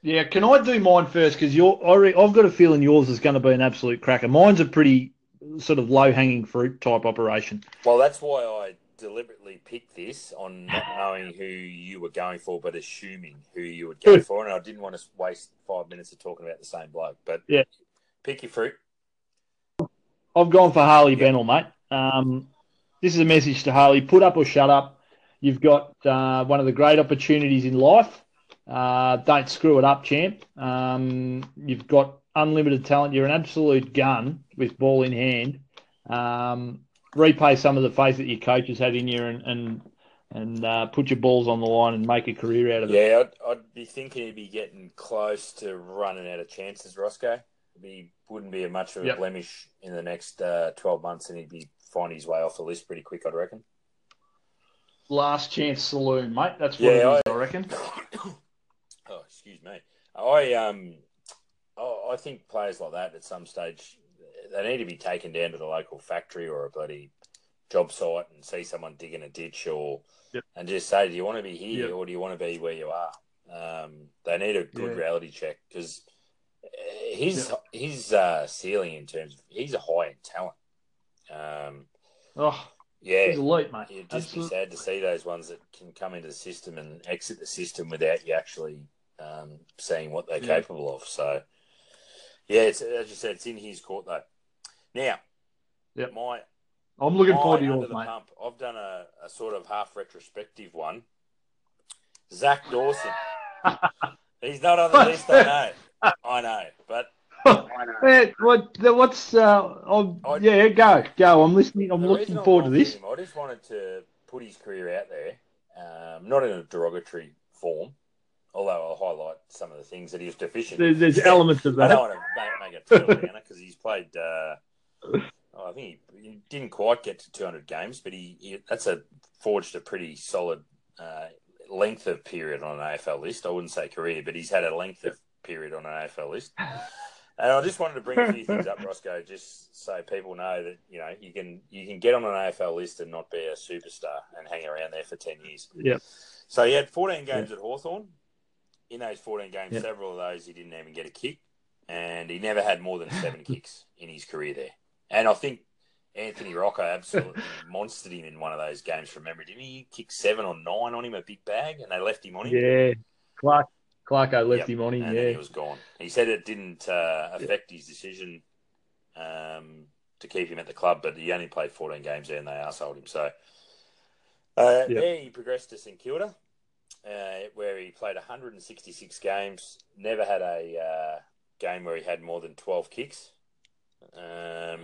Yeah, can I do mine first? Because you're, I've got a feeling yours is going to be an absolute cracker. Mine's a pretty sort of low hanging fruit type operation. Well, that's why I deliberately picked this on not knowing who you were going for, but assuming who you would go for, and I didn't want to waste five minutes of talking about the same bloke. But yeah, pick your fruit. I've gone for Harley yeah. Bennell, mate. Um, this is a message to Harley: put up or shut up. You've got uh, one of the great opportunities in life. Uh, don't screw it up, champ. Um, you've got unlimited talent. You're an absolute gun with ball in hand. Um, repay some of the faith that your coaches had in you and and, and uh, put your balls on the line and make a career out of it. Yeah, I'd, I'd be thinking he'd be getting close to running out of chances, Roscoe. He wouldn't be a much of a yep. blemish in the next uh, 12 months, and he'd be finding his way off the list pretty quick, I'd reckon. Last chance saloon, mate. That's what yeah, I, I reckon. oh, excuse me. I um, I think players like that at some stage they need to be taken down to the local factory or a bloody job site and see someone digging a ditch or yep. and just say, do you want to be here yep. or do you want to be where you are? Um, they need a good yeah. reality check because his yep. his uh, ceiling in terms of he's a high end talent. Um, oh, yeah, he's elite, mate. It'd just Absolutely. be sad to see those ones that can come into the system and exit the system without you actually um, seeing what they're yeah. capable of. So, yeah, it's, as you said, it's in his court though. Now, yep. my I'm looking forward to yours, mate. Pump, I've done a, a, sort of half retrospective one. Zac Dawson. He's not on the list, I know. I know, but I know. what, what's uh? i yeah, go, go. I'm listening. I'm looking forward to this. Him, I just wanted to put his career out there, um, not in a derogatory form, although I'll highlight some of the things that he was deficient. There's, there's elements of that. I don't want to make, make it too because he's played. Uh, oh, I think he, he, didn't quite get to 200 games, but he, he that's a forged a pretty solid uh, length of period on an AFL list. I wouldn't say career, but he's had a length of period on an AFL list. And I just wanted to bring a few things up, Roscoe, just so people know that you know you can you can get on an AFL list and not be a superstar and hang around there for ten years. Yeah. So he had 14 games at Hawthorn in those 14 games, yep. several of those he didn't even get a kick, and he never had more than seven kicks in his career there. And I think Anthony Rocca absolutely monstered him in one of those games from memory. Didn't he kick seven or nine on him, a big bag, and they left him on him? Yeah, Clark Clarko left yep. him on him. And yeah, he was gone. He said it didn't uh, affect yep. his decision um, to keep him at the club, but he only played 14 games there, and they arsehole him. So uh, yep. yeah, he progressed to St Kilda uh, where he played 166 games, never had a uh, game where he had more than 12 kicks, um,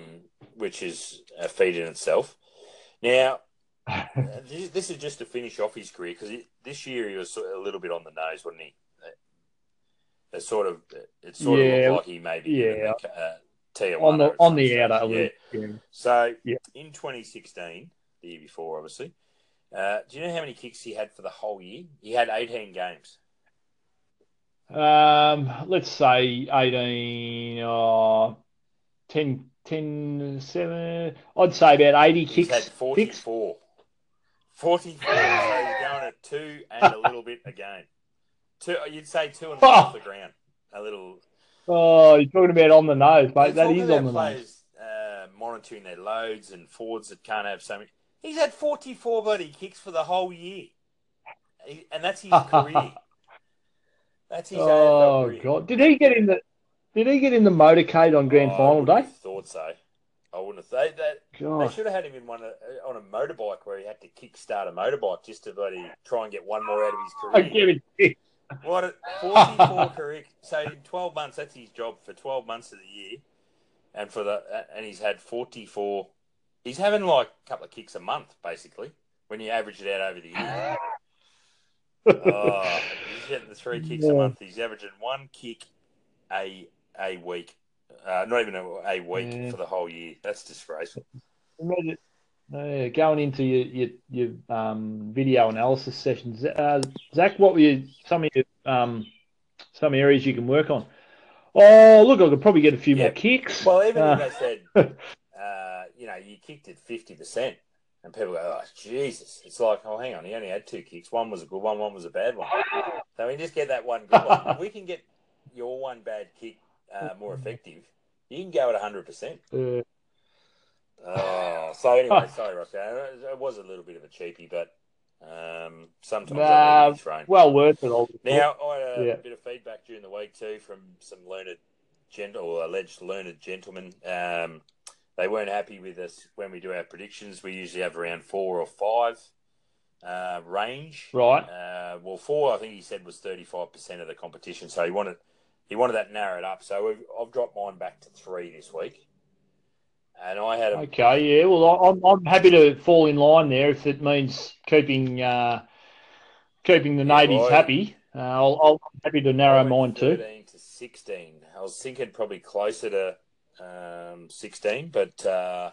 which is a feat in itself. Now, this, this, is just to finish off his career because this year he was a little bit on the nose, wasn't he? It sort of, it sort yeah, of looked like he maybe yeah. Uh, Tijuana on the on the outer. Yeah. yeah. So yeah. in 2016, the year before, obviously, uh, do you know how many kicks he had for the whole year? He had 18 games. Um, let's say 18 or uh, 10, 10, 7. I'd say about 80 He's kicks. had 44. 44. so he's going at two and a little bit a game. Two, you'd say two and off the ground. A little. Oh, you're talking about on the nose, mate. That is on the players, nose. Uh, monitoring their loads and forwards that can't have so many. He's had 44 bloody kicks for the whole year. And that's his career. That's his Oh career. god! Did he get in the? Did he get in the motorcade on grand oh, final day? Thought so. I wouldn't have. They, they, they should have had him in one uh, on a motorbike where he had to kick start a motorbike just to bloody try and get one more out of his career. I get it. What a 44 correct. So in 12 months, that's his job for 12 months of the year, and for the and he's had 44 He's having like a couple of kicks a month, basically, when you average it out over the year. oh, he's getting the three kicks yeah. a month. He's averaging one kick a a week, uh, not even a, a week yeah. for the whole year. That's disgraceful. Imagine uh, going into your your, your um, video analysis sessions, uh, Zac. What were you, some of your um, some areas you can work on? Oh, look, I could probably get a few yeah. more kicks. Well, even uh, they said you know, you kicked it 50%. And people go, oh, Jesus. It's like, oh, hang on, he only had two kicks. One was a good one, one was a bad one. So we just get that one good one. If we can get your one bad kick uh, more effective, you can go at 100%. Uh, oh, so anyway, sorry, Rocco. It was a little bit of a cheapie, but um, sometimes uh, thrown. Well worth it. All now, I had a yeah. bit of feedback during the week too from some learned, gent- or alleged learned gentlemen. Um, they weren't happy with us when we do our predictions. We usually have around four or five uh, range. Right. Uh, well, four I think he said was thirty five percent of the competition. So he wanted he wanted that narrowed up. So I've dropped mine back to three this week. And I had a... okay, yeah. Well, I'm I'm happy to fall in line there if it means keeping uh, keeping the yeah, natives happy. Uh, I'll, I'll happy to narrow mine too. To sixteen. I was thinking probably closer to um, sixteen, but uh,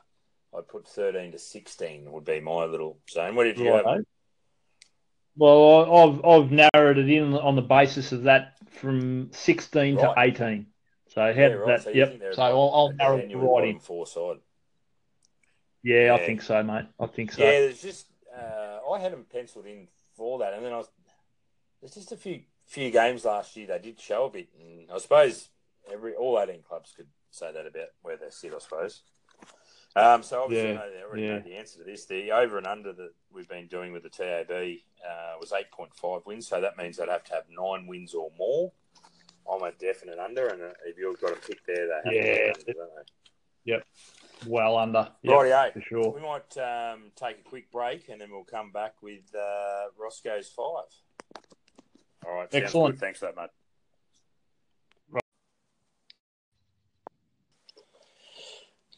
I put thirteen to sixteen would be my little zone. What did you right. have? Well, I've I've narrowed it in on the basis of that from sixteen right. to eighteen. So how yeah, right. that? So yep. So I'll, I'll narrow it right in. Four side. Yeah, yeah, I think so, mate. I think so. Yeah, there's just uh, I had them penciled in for that, and then I was there's just a few few games last year they did show a bit, and I suppose every all 18 clubs could say that about where they sit, I suppose. Um, so obviously, yeah, I already yeah. know the answer to this. The over and under that we've been doing with the TAB uh, was 8.5 wins, so that means they'd have to have nine wins or more. I'm a definite under, and if you've got a pick there, they yeah. under, Yep. Well under. Yep, Rightio. For sure. We might um, take a quick break, and then we'll come back with uh, Roscoe's five. All right. Excellent. Thanks for that, mate.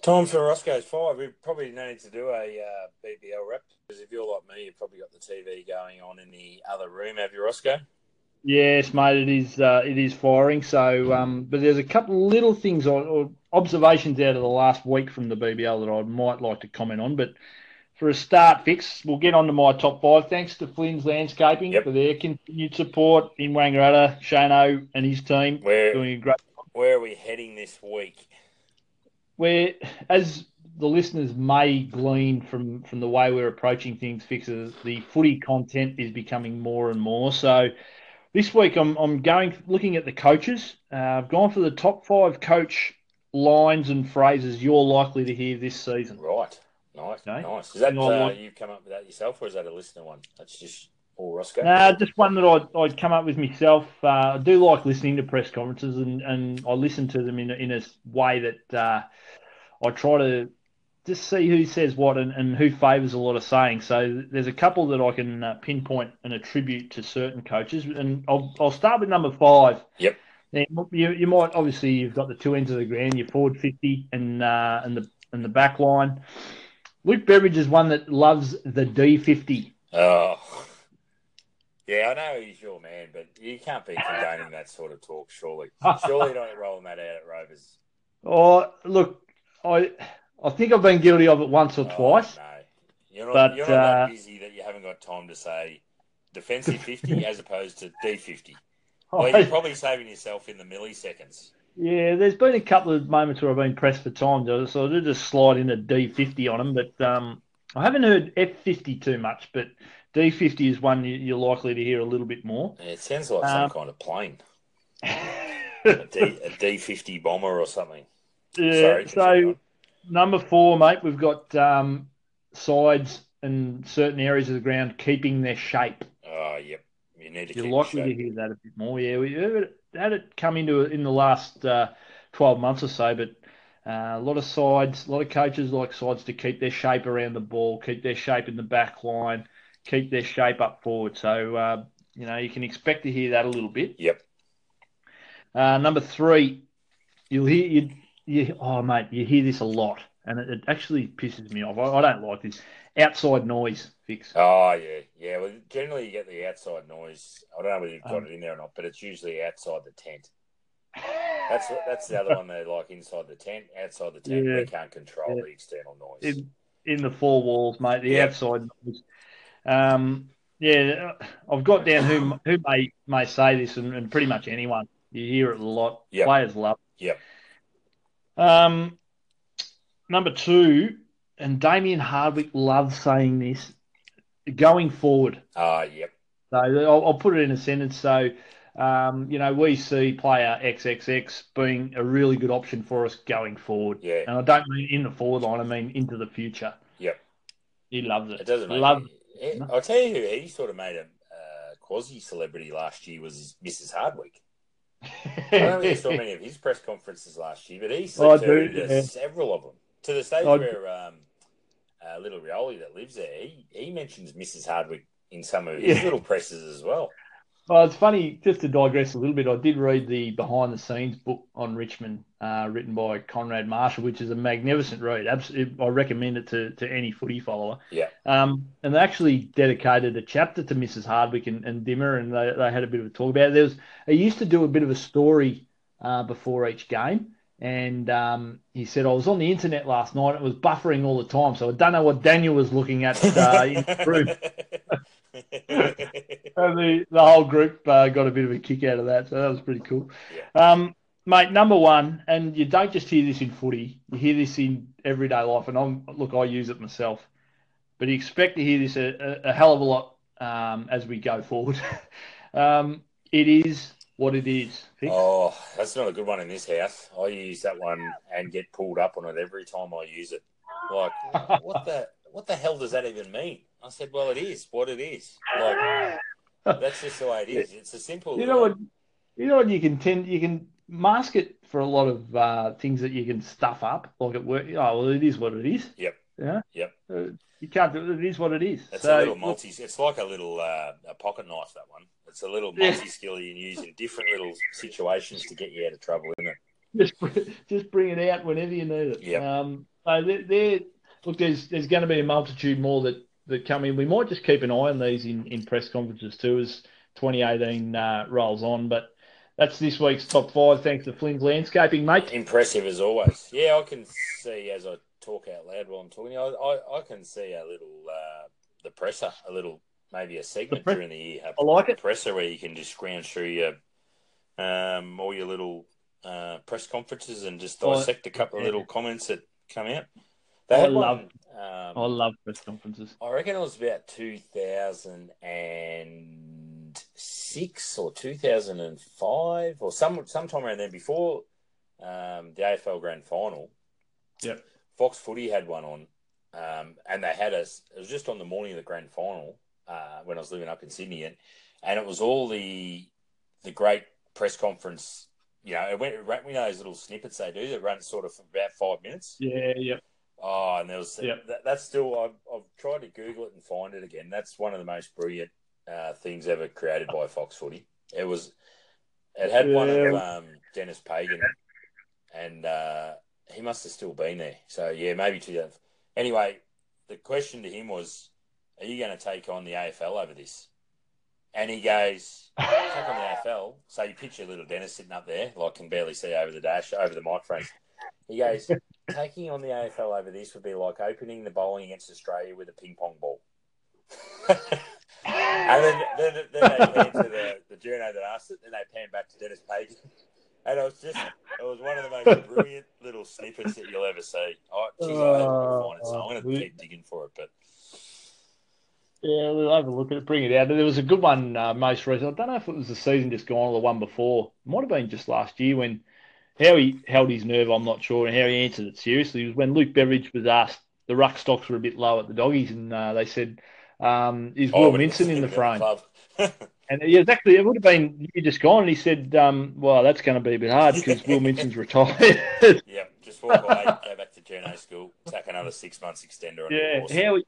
Time for Roscoe's five. We probably need to do a uh, BBL rep because if you're like me, you've probably got the TV going on in the other room. Have you, Roscoe? Yes, mate. It is. Uh, it is firing. So, um, but there's a couple of little things or, or, observations out of the last week from the BBL that I might like to comment on. But for a start fix, we'll get on to my top five. Thanks to Flynn's Landscaping yep. for their continued support in Wangaratta, Shano and his team where, doing a great. Where are we heading this week? Where, as the listeners may glean from from the way we're approaching things, fixes the footy content is becoming more and more. So this week I'm I'm going looking at the coaches. Uh, I've gone for the top five coach lines and phrases you're likely to hear this season. Right. Nice. Okay. Nice. Is that uh, you come up with that yourself, or is that a listener one? That's just all Roscoe. Nah, just one that I'd, I'd come up with myself. Uh, I do like listening to press conferences, and, and I listen to them in a, in a way that uh, I try to just see who says what and, and who favours a lot of saying. So there's a couple that I can uh, pinpoint and attribute to certain coaches, and I'll, I'll start with number five. Yep. Now, you, you might obviously you've got the two ends of the ground, your forward fifty and uh, and the and the back line. Luke Beveridge is one that loves the D50. Oh, yeah, I know he's your man, but you can't be condoning that sort of talk, surely. Surely you're not rolling that out at Rovers. Oh, look, I I think I've been guilty of it once or oh, twice. No, you're not, but, you're not uh, that busy that you haven't got time to say defensive 50 as opposed to D50. Well, you're probably saving yourself in the milliseconds. Yeah, there's been a couple of moments where I've been pressed for time, so I did just slide in a D50 on them. But um, I haven't heard F50 too much, but D50 is one you're likely to hear a little bit more. Yeah, it sounds like um, some kind of plane. a, D, a D50 bomber or something. Yeah, Sorry, so number four, mate, we've got um, sides and certain areas of the ground keeping their shape. Oh, yep. You need to You're likely to hear that a bit more. Yeah, we had it come into in the last uh, 12 months or so, but uh, a lot of sides, a lot of coaches like sides to keep their shape around the ball, keep their shape in the back line, keep their shape up forward. So, uh, you know, you can expect to hear that a little bit. Yep. Uh, number three, you'll hear, you, you, oh, mate, you hear this a lot, and it, it actually pisses me off. I, I don't like this outside noise fix. Oh yeah, yeah. Well, generally you get the outside noise. I don't know whether you've got um, it in there or not, but it's usually outside the tent. That's that's the other one. They're like inside the tent, outside the tent. Yeah. We can't control yeah. the external noise. In, in, the four walls, mate. The yep. outside noise. Um, yeah, I've got down who who may may say this, and, and pretty much anyone. You hear it a lot. Yep. Players love. It. Yep. Um, number two, and Damien Hardwick loves saying this. Going forward. Ah, uh, yep. So I'll, I'll, put it in a sentence. So, um, you know, we see player XXX being a really good option for us going forward. Yeah. And I don't mean in the forward line. I mean into the future. Yep. He loves it. It doesn't. Love. I'll tell you who he sort of made a uh, quasi celebrity last year was Mrs. Hardwick. I don't think saw many of his press conferences last year, but he said oh, yeah. several of them to the stage where um, uh, little Rioli that lives there, he, he mentions Mrs. Hardwick in some of his yeah. little presses as well. Well, it's funny, just to digress a little bit, I did read the behind the scenes book on Richmond, uh, written by Konrad Marshall, which is a magnificent read. Absolutely, I recommend it to, to any footy follower. Yeah. Um, and they actually dedicated a chapter to Mrs. Hardwick and, and Dimmer, and they, they had a bit of a talk about it. There was, they used to do a bit of a story uh, before each game. And um, he said, I was on the internet last night. It was buffering all the time. So I don't know what Daniel was looking at uh, in the room. the, the whole group uh, got a bit of a kick out of that, so that was pretty cool. Yeah. Um, mate, number one, and you don't just hear this in footy, you hear this in everyday life, and I'm look, I use it myself, but you expect to hear this a, a, a hell of a lot um, as we go forward. um, it is what it is. Oh, that's not a good one in this house. I use that one and get pulled up on it every time I use it. Like, what the what the hell does that even mean? I said, well, it is what it is. Like, that's just the way it is. It's a simple. You know what? You know what? You can tend you can mask it for a lot of uh, things that you can stuff up, like at work. Oh well, it is what it is. Yep. Yeah. Yep. Uh, you can't do it. It is what it is. It's so, a little multi. It's like a little uh, a pocket knife. That one. It's a little multi skill you can use in different little situations to get you out of trouble, isn't it? Just just bring it out whenever you need it. Yeah. Um. So they're look. There's there's going to be a multitude more that that come in. We might just keep an eye on these in, in press conferences too as 2018 uh, rolls on. But that's this week's top five. Thanks to Flynn's Landscaping, mate. Impressive as always. Yeah, I can see as I talk out loud while I'm talking. I I, I can see a little uh, the presser, a little maybe a segment during the year. I like it. Presser where you can just scrounge through your um all your little uh, press conferences and just dissect a couple of little comments that come out. They I had love- one, um, I love press conferences. I reckon it was about 2006 or 2005 or some sometime around then before um, the AFL Grand Final. Yep. Fox Footy had one on, um, and they had us. It was just on the morning of the Grand Final uh, when I was living up in Sydney, and, and it was all the the great press conference. You know, it went. You know those little snippets they do that run sort of for about five minutes. Yeah, yeah. Oh, and there was Yep. that, that's still I've, I've tried to Google it and find it again. That's one of the most brilliant uh, things ever created by Fox Footy. It was it had one of um, Denis Pagan, and uh, he must have still been there. So yeah, maybe two. Anyway, the question to him was, "Are you going to take on the AFL over this?" And he goes, "Take on the AFL." So you picture little Denis sitting up there, like can barely see over the dash, over the microphone. He goes, taking on the AFL over this would be like opening the bowling against Australia with a ping pong ball. and then, then, then they pan to the, the journo that asked it, and they pan back to Denis Page. And it was just, it was one of the most brilliant little snippets that you'll ever see. Oh, geez, I find it, so I'm going to keep digging for it. But Yeah, we'll have a look at it, bring it out. There was a good one uh, most recent. I don't know if it was the season just gone or the one before. It might have been just last year when how he held his nerve, I'm not sure, and how he answered it seriously was when Luke Beveridge was asked the ruck stocks were a bit low at the doggies, and uh, they said, um, "Is Will Oh, Minson in the frame?" And yeah, exactly, it would have been you just gone. And he said, um, "Well, that's going to be a bit hard because Will Minson's retired." yeah, just walk away, go back to journo school, tack another six months extender on yeah, how he,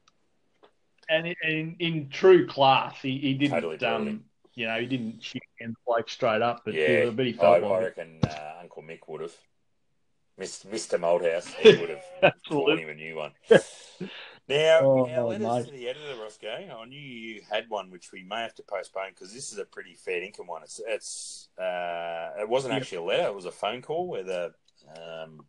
and in, in, in true class, he, he didn't. Totally um, you know, he didn't shoot and bloke straight up, but Yeah, yeah, but he I, felt I like it. reckon uh, Uncle Mick would have. Mis- Mr. Malthouse, he would have taught him a new one. Now, Oh, now let us to the editor, Roscoe. I knew you had one which we may have to postpone because this is a pretty fair income one. It's, it's uh, it wasn't Yep. actually a letter; it was a phone call with a. Um,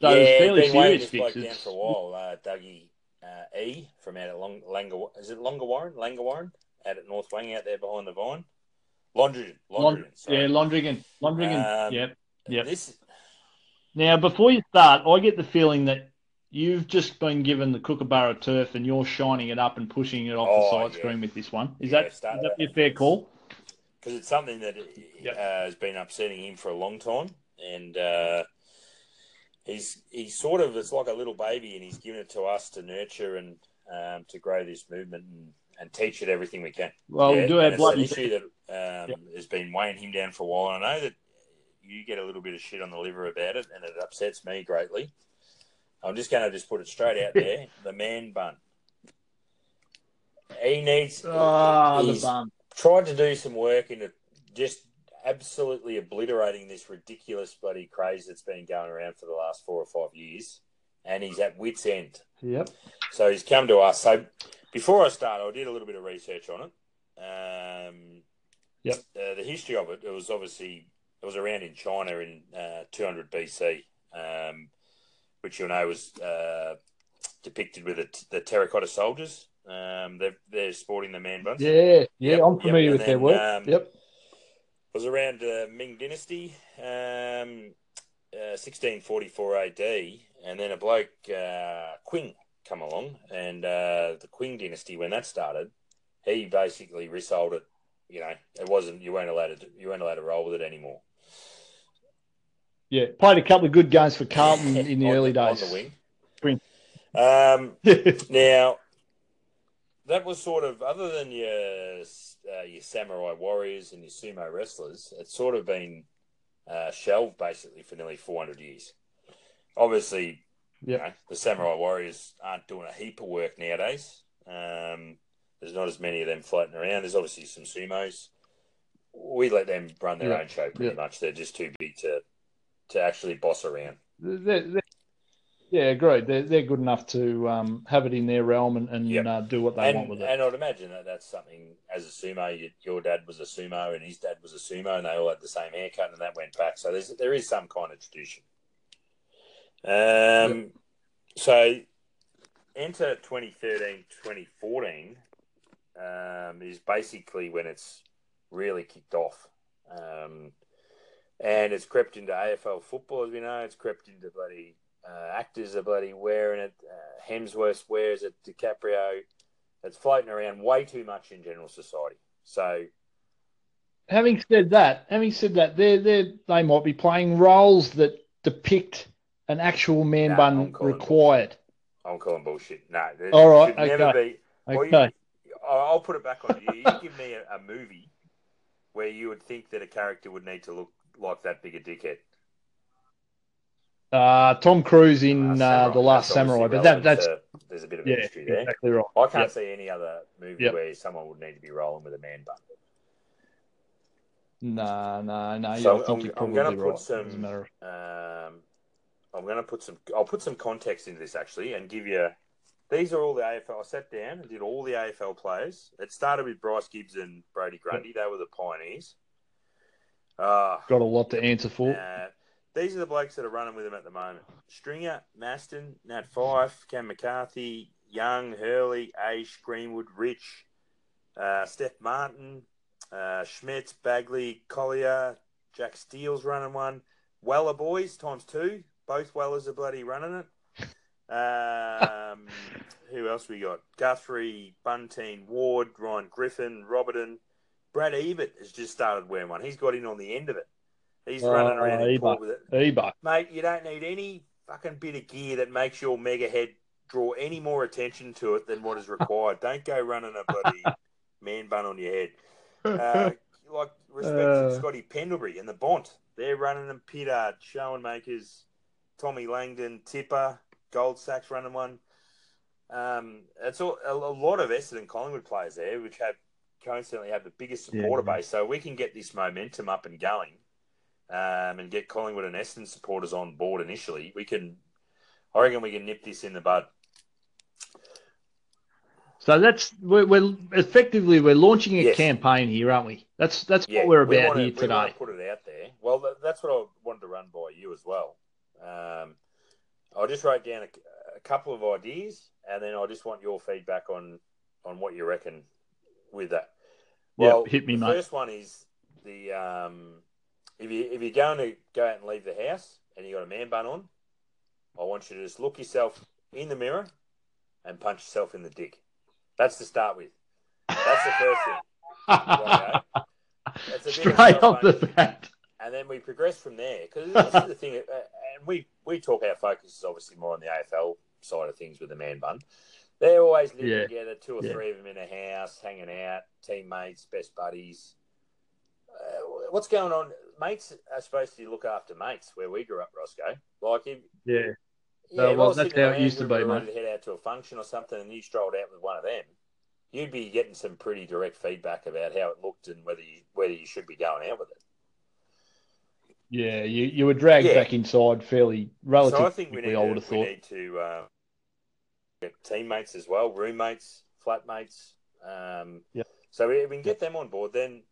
So yeah, it was fairly been waiting serious this bloke fix. down for a while. Uh, Dougie uh, E from out at Long, Langer, is it Longer Warren? Langer Warren? Out at North Wing out there behind the vine. Londrigan, Lon- Londrigan. sorry. yeah, Londrigan, Londrigan. Um, yep. yep. This Now, before you start, I get the feeling that you've just been given the Kookaburra turf and you're shining it up and pushing it off Oh, the side yeah. screen with this one. Is Yeah, that is that your fair call? because it's something that Yep. uh, has been upsetting him for a long time, and uh, he's he's sort of it's like a little baby, and he's given it to us to nurture and um, to grow this movement and, and teach it everything we can. Well, Yeah, we do have bloody. issue that um, has been weighing him down for a while. And I know that you get a little bit of shit on the liver about it, and it upsets me greatly. I'm just going to just put it straight out there: the man bun. He needs. The he's bum. tried to do some work into just absolutely obliterating this ridiculous bloody craze that's been going around for the last four or five years, and he's at wit's end. Yep. So he's come to us. So before I start, I did a little bit of research on it. Um, yep. Uh, the history of it, it was obviously it was around in China in uh, 200 BC, um, which you'll know was uh, depicted with the, the terracotta soldiers. Um, they're, they're sporting the man buns. Yeah, yeah, yep, I'm familiar yep. with then, their work. Um, yep was around uh, Ming Dynasty, um, uh, 1644 AD, and then a bloke uh, Qing come along, and uh, the Qing Dynasty when that started, he basically resold it. You know, it wasn't you weren't allowed to you weren't allowed to roll with it anymore. Yeah, played a couple of good games for Carlton in the early days. On the wing. Um, now, that was sort of other than your uh, your samurai warriors and your sumo wrestlers, it's sort of been uh, shelved basically for nearly 400 years. Obviously, yep. you know, the samurai warriors aren't doing a heap of work nowadays. Um, there's not as many of them floating around. There's obviously some sumos. We let them run their own show pretty much. They're just too big to to actually boss around. They're, they're, yeah, agreed. They're, they're good enough to um, have it in their realm and, and yep. uh, do what they and, want with it. And I'd imagine that that's something, as a sumo, you, your dad was a sumo and his dad was a sumo and they all had the same haircut and that went back. So there's, there is some kind of tradition. Um, yep. So enter 2013, 2014 um, is basically when it's really kicked off. Um, and it's crept into AFL football, as we know. It's crept into bloody uh, actors are bloody wearing it. Uh, Hemsworth wears it. DiCaprio. It's floating around way too much in general society. So, having said that, having said that, they they they might be playing roles that depict an actual man no, bun required. Bullshit. I'm calling bullshit. No, all right, okay. Never be, okay. You, I'll put it back on you. You give me a, a movie where you would think that a character would need to look like that big a dickhead. Uh, Tom Cruise in uh, The Last Samurai, but that that's to, there's a bit of yeah, history there. Exactly right. I can't yep. see any other movie yep. where someone would need to be rolling with a man bun. No, no, no. So I'm, I'm going to put right. some. Um, I'm going to put some. I'll put some context into this actually, and give you. These are all the AFL. I sat down and did all the AFL players. It started with Bryce Gibbs and Brodie Grundy. They were the pioneers. Uh, Got a lot to answer for. Uh, these are the blokes that are running with them at the moment. Stringer, Maston, Nat Fyfe, Cam McCarthy, Young, Hurley, Aish, Greenwood, Rich, uh, Steph Martin, uh, Schmetz, Bagley, Collier, Jack Steele's running one. Weller boys times two. Both Wellers are bloody running it. Um, who else we got? Guthrie, Bunting, Ward, Ryan Griffin, Roberton. Brad Ebert has just started wearing one. He's got in on the end of it. He's uh, running around in port with it. Eber. Mate, you don't need any fucking bit of gear that makes your mega head draw any more attention to it than what is required. don't go running a bloody man bun on your head. Uh, like respect uh, to Scotty Pendlebury and the Bont. They're running them Pittard, Schoenmakers, Tommy Langdon, Tipper, Gold Sacks running one. Um, it's all, a, a, lot of Essendon Collingwood players there, which have coincidentally have the biggest supporter yeah. base. So we can get this momentum up and going um, and get Collingwood and Essendon supporters on board initially, we can. I reckon we can nip this in the bud. So that's we're, we're effectively we're launching a yes. campaign here, aren't we? That's that's yeah, what we're about we wanna, here today. put it out there. Well, that's what I wanted to run by you as well. Um, I just wrote down a, a, couple of ideas, and then I just want your feedback on on what you reckon with that. Well, yep, hit me, the mate. First one is the um, if you if you're going to go out and leave the house and you got a man bun on, I want you to just look yourself in the mirror and punch yourself in the dick. That's to start with. That's the first thing. That's a Straight off the bat. And then we progress from there because this is the thing, uh, and we we talk our focus is obviously more on the AFL side of things with the man bun. They're always living yeah. together, two or yeah. three of them in a house, hanging out, teammates, best buddies. Uh, what's going on? mates are supposed to look after mates where we grew up, Roscoe. Like, if, yeah. Yeah, well, well that's how it used to be, mate. To head out to a function or something, and you strolled out with one of them. you'd be getting some pretty direct feedback about how it looked and whether you whether you should be going out with it. Yeah, you, you were dragged yeah. back inside fairly relatively. So I think we need, I would have thought. Need to uh, get teammates as well, roommates, flatmates. Um, yeah. So we, we can get them on board. Then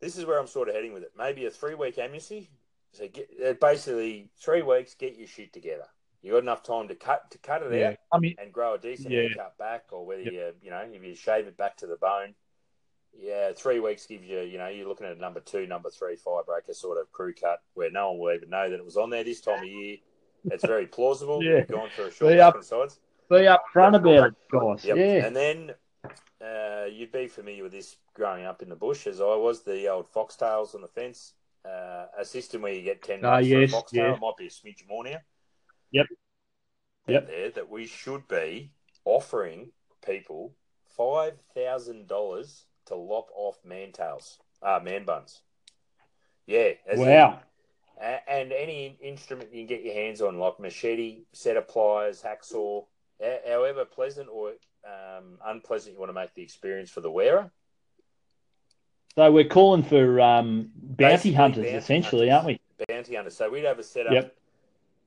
this is where I'm sort of heading with it. Maybe a three week amnesty. So get, uh, basically three weeks, get your shit together. You got enough time to cut to cut it yeah. out. I mean, and grow a decent yeah. haircut back, or whether yep. you you know if you shave it back to the bone. Yeah, three weeks gives you, you know, you're looking at a number two, number three firebreaker sort of crew cut where no one will even know that it was on there this time of year. It's very plausible. yeah. You've gone for a short be up, sides. Be up front about it, guys. Yep. Yeah. And then uh, you'd be familiar with this growing up in the bush as I was, the old foxtails on the fence. Uh, a system where you get 10 uh, yes, for a foxtail. Yeah. It might be a smidge more now. Yep. Yep. There that we should be offering people $5,000 to lop off man tails, uh, man buns. Yeah. wow. In, and any instrument you can get your hands on, like machete, set of pliers, hacksaw, however pleasant or um, unpleasant you want to make the experience for the wearer. So we're calling for um, bounty Basically, hunters, bounty essentially, hunters, aren't we? Bounty hunters. So we'd have a setup. Yep.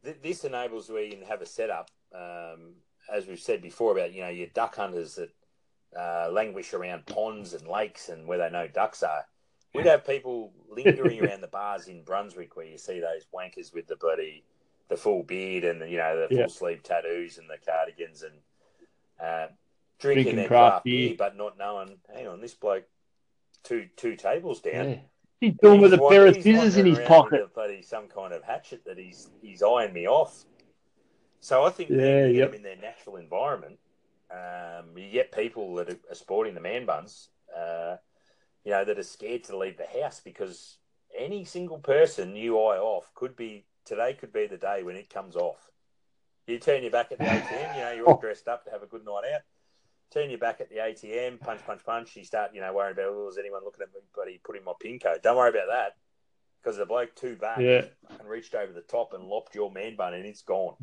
Th- this enables we can have a setup, um, as we've said before about you know your duck hunters that uh, languish around ponds and lakes and where they know ducks are. We'd have people lingering around the bars in Brunswick where you see those wankers with the bloody the full beard and the, you know the full sleeve tattoos and the cardigans and uh, drinking, drinking, their craft beer, beer, but not knowing. Hang on, this bloke two two tables down. Yeah. He's doing with a pair of scissors in his pocket. Bloody some kind of hatchet that he's he's eyeing me off. So I think yeah, yep. them in their natural environment um, you get people that are sporting the man buns, uh, you know, that are scared to leave the house because any single person you eye off could be today could be the day when it comes off. You turn your back at the ATM, you know, you're all dressed up to have a good night out. Turn your back at the ATM, punch, punch, punch. You start, you know, worrying about, oh, is anyone looking at me, buddy, putting my pin code? Don't worry about that because the bloke two back yeah. and reached over the top and lopped your man bun and it's gone.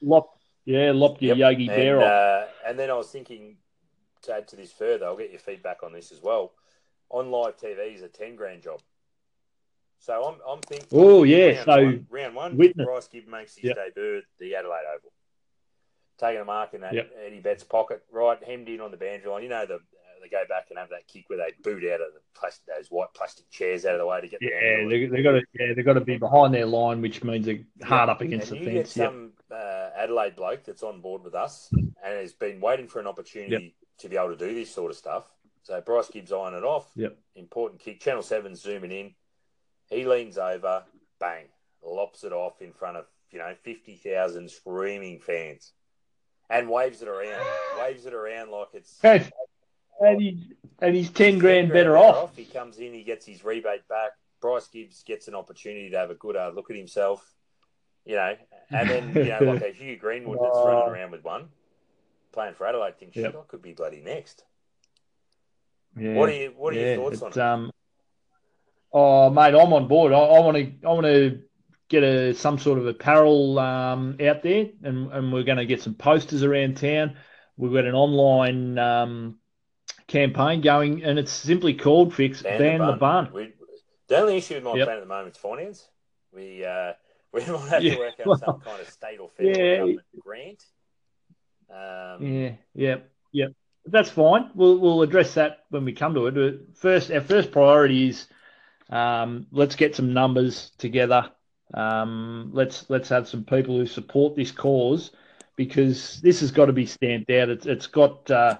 Lopped yeah, your yep. Yogi Bear and, off. Uh, and then I was thinking to add to this further, I'll get your feedback on this as well. On live TV is a 10 grand job. So I'm, I'm thinking. Oh, yeah. Round so one, round one, witness. Bryce Gibbs makes his yep. debut at the Adelaide Oval. Taking a mark in that yep. Eddie Betts pocket, right, hemmed in on the boundary line. You know, the they go back and have that kick where they boot out of the plastic, those white plastic chairs out of the way to get. The. Yeah, they, they got to yeah they've got to be behind their line, which means they're hard yeah. up against and the fence. Get some uh, Adelaide bloke that's on board with us and has been waiting for an opportunity yep. to be able to do this sort of stuff. So Bryce Gibbs eyeing it off. Yep. Important kick. Channel Seven zooming in. He leans over, bang, lops it off in front of you know fifty thousand screaming fans, and waves it around. waves it around like it's and, he, and he's 10 grand, better, better off. off. He comes in, he gets his rebate back. Bryce Gibbs gets an opportunity to have a good uh, look at himself, you know, and then, you know, like a Hugh Greenwood that's running around with one, playing for Adelaide, thinks, yep. shit, I could be bloody next. Yeah. What are you? What are yeah, your thoughts on it? Um, oh, mate, I'm on board. I want to. I want to get a some sort of apparel um, out there, and, and we're going to get some posters around town. We've got an online um, campaign going, and it's simply called "Fix Ban, ban the Bun." The, bun. We, the only issue with my yep. plan at the moment is finance. We uh, we might have yeah. to work out some kind of state or federal yeah. government grant. Um, yeah, yeah, yeah. That's fine. We'll we'll address that when we come to it. But First, our first priority is um, let's get some numbers together. Um, let's let's have some people who support this cause because this has got to be stamped out. It's it's got uh,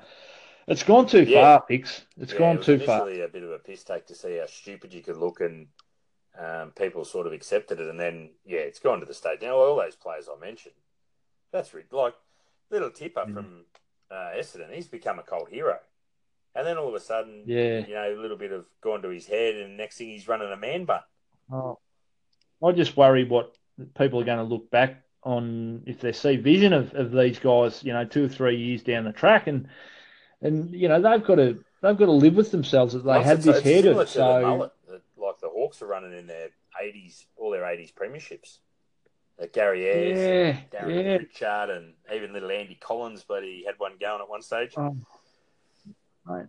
it's gone too yeah. far, Pix. It's yeah, gone it too far. a bit of a piss take to see how stupid you could look, and um, people sort of accepted it, and then yeah, it's gone to the stage. Now all those players I mentioned, that's like little tipper mm. from uh, Essendon. He's become a cult hero, and then all of a sudden, yeah, you know, a little bit of gone to his head, and next thing he's running a man bun. Oh, I just worry what people are going to look back on if they see vision of, of these guys, you know, two or three years down the track, and and you know they've got to they've got to live with themselves that they Once had this head of so like the Hawks are running in their eighties, all their eighties premierships. That Gary Ayres, yeah, Darren yeah. Pritchard, and even little Andy Collins, but he had one going at one stage. Um,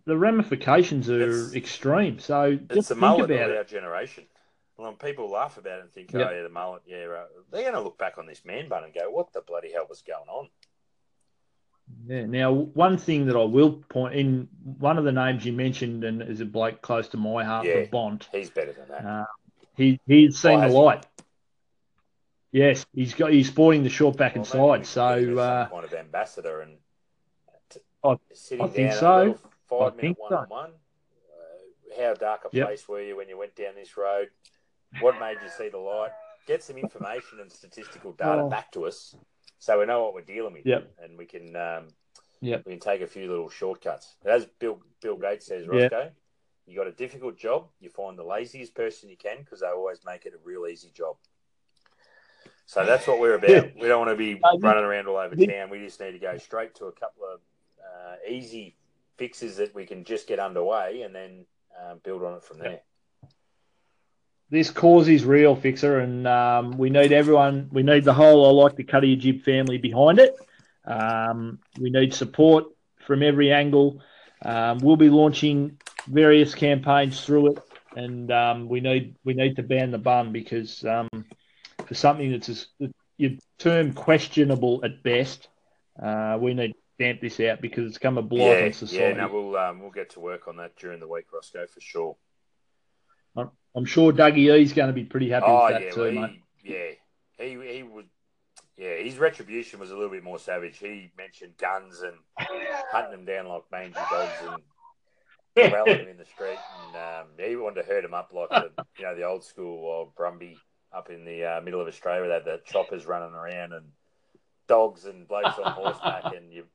the ramifications are it's, extreme. So it's the mullet about of our generation. Well, people laugh about it and think, yep. oh, yeah, the mullet, yeah, uh, they're going to look back on this man bun and go, what the bloody hell was going on? Yeah. Now, one thing that I will point in one of the names you mentioned, and is a bloke close to my heart, yeah, Bont. He's better than that. Uh, he he's seen oh, the light. He? Yes, he's got he's sporting the short back well, and side. So uh, kind of ambassador and I, I think so. Five I minute one so. on one. Uh, how dark a yep. place were you when you went down this road? What made you see the light? Get some information and statistical data oh. back to us so we know what we're dealing with. Yep. And we can um, yep. we can take a few little shortcuts. As Bill Bill Gates says, Roscoe, yep. you got a difficult job. You find the laziest person you can because they always make it a real easy job. So that's what we're about. we don't want to be running around all over town. We just need to go straight to a couple of uh, easy fixes that we can just get underway and then uh, build on it from there this cause is real, Fixer, and um, we need everyone. We need the whole I like the Cut of Your Jib family behind it. Um, we need support from every angle. Um, we'll be launching various campaigns through it, and um, we need we need to ban the bun because um, for something that's your term questionable at best, uh, we need to stamp this out because it's come a blight yeah, on society. Yeah, no, we'll um, we'll get to work on that during the week, Roscoe, for sure. I'm sure Dougie E's going to be pretty happy oh, with that yeah, too, well, he, mate. Yeah, he he would. Yeah, his retribution was a little bit more savage. He mentioned guns and hunting them down like mangy dogs and corralling them in the street, and um, he wanted to herd them up like the you know the old school old Brumby up in the uh, middle of Australia. They had the choppers running around and dogs and blokes on horseback, and you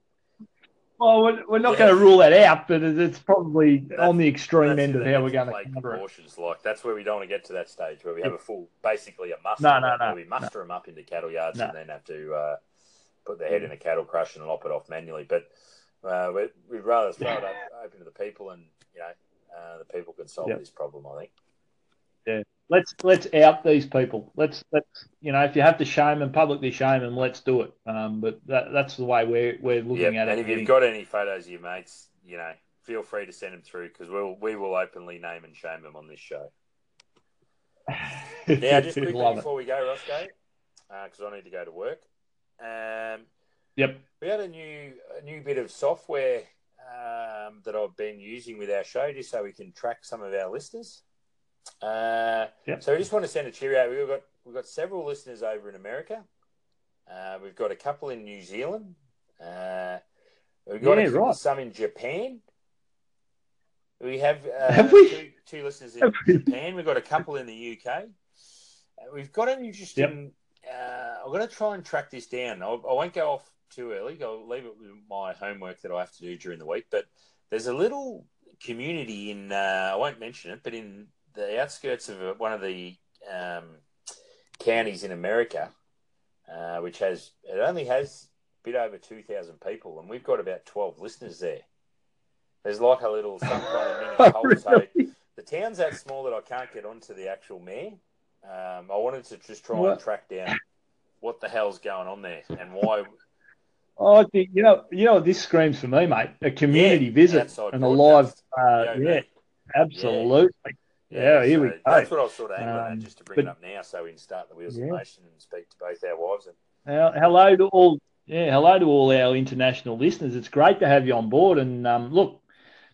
well, we're, we're not yeah. going to rule that out, but it's probably that's, on the extreme end of how we're going to cover it. Like that's where we don't want to get to that stage where we have a full, basically a muster. No, no, no. Where we muster no. them up into cattle yards no. and then have to uh, put their head in a cattle crush and lop it off manually. But uh, we'd rather throw it up, open to the people, and you know, uh, the people can solve yep. this problem. I think. Let's let's out these people. Let's let's you know if you have to shame them publicly, shame them. Let's do it. Um, but that, that's the way we're we're looking yep. at and it. And if you've got any photos of your mates, you know, feel free to send them through because we'll we will openly name and shame them on this show. now, just quickly before we go, Roscoe, because uh, I need to go to work. Um, yep. We had a new a new bit of software um, that I've been using with our show just so we can track some of our listeners. Uh, yep. So we just want to send a cheerio. We've got we've got several listeners over in America. Uh, we've got a couple in New Zealand. Uh, we've got yeah, right. some in Japan. We have, uh, have we? Two, two, listeners in Japan. We've got a couple in the UK. Uh, we've got an interesting. Yep. Uh, I'm going to try and track this down. I'll, I will not go off too early. I'll leave it with my homework that I have to do during the week. But there's a little community in. I won't mention it, but in the outskirts of one of the um, counties in America, uh, which has it only has a bit over two thousand people, and we've got about twelve listeners there. There's like a little some kind of mini oh, really? So the town's that small that I can't get onto the actual mayor. Um, I wanted to just try what? and track down what the hell's going on there and why. Oh, you know, you know, this screams for me, mate. A community yeah, visit and a live, uh, yeah, absolutely. Yeah. Yeah, here so we go. That's what I was sort of aiming um, at, just to bring but, it up now, so we can start the wheels yeah. of nation and speak to both our wives. And hello to all. Yeah, hello to all our international listeners. It's great to have you on board. And um, look,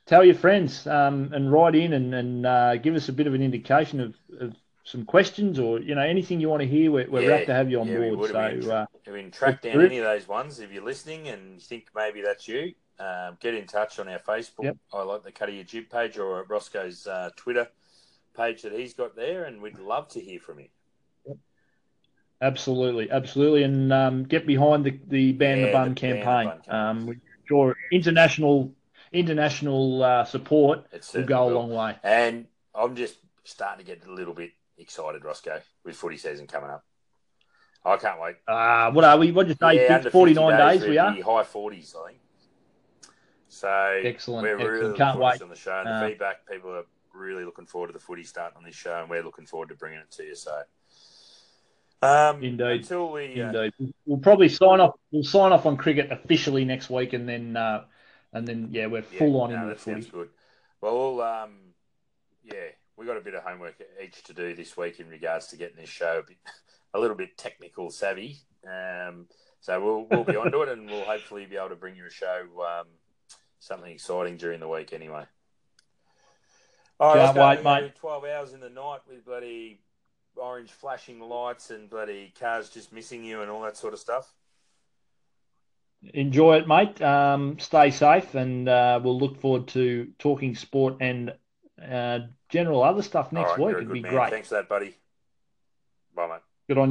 tell your friends um, and write in and, and uh, give us a bit of an indication of, of, some questions or you know anything you want to hear. We're, we're yeah, to have you on yeah, board. So, been, uh, been track down any of those ones if you're listening and you think maybe that's you. Um, get in touch on our Facebook. Yep. I like the Cut of Your Jib page or Roscoe's uh, Twitter page that he's got there, and we'd love to hear from him. Absolutely, absolutely, and um, get behind the the ban yeah, the bun the campaign. The bun um, sure international international uh, support will go will. a long way. And I'm just starting to get a little bit excited, Roscoe, with footy season coming up. I can't wait. Uh, what are we? What did you say? Yeah, 49 days, days we are? High 40s, I think. So excellent. We're excellent. really can't wait on the show. And uh, the feedback, people are really looking forward to the footy starting on this show, and we're looking forward to bringing it to you. So, um, indeed, until we uh, indeed, we'll probably sign off. We'll sign off on cricket officially next week, and then uh, and then yeah, we're full yeah, on no, that the footy. Sounds good. Well, um, yeah, we got a bit of homework each to do this week in regards to getting this show a, bit, a little bit technical savvy. Um, so we'll we'll be onto it, and we'll hopefully be able to bring you a show, um, something exciting during the week anyway. Right, Can't wait, mate. Twelve hours in the night with bloody orange flashing lights and bloody cars just missing you and all that sort of stuff. Enjoy it, mate. Um, stay safe, and uh, we'll look forward to talking sport and uh, general other stuff next right, week. It'd be man. great. Thanks for that, buddy. Bye, mate. Good on you.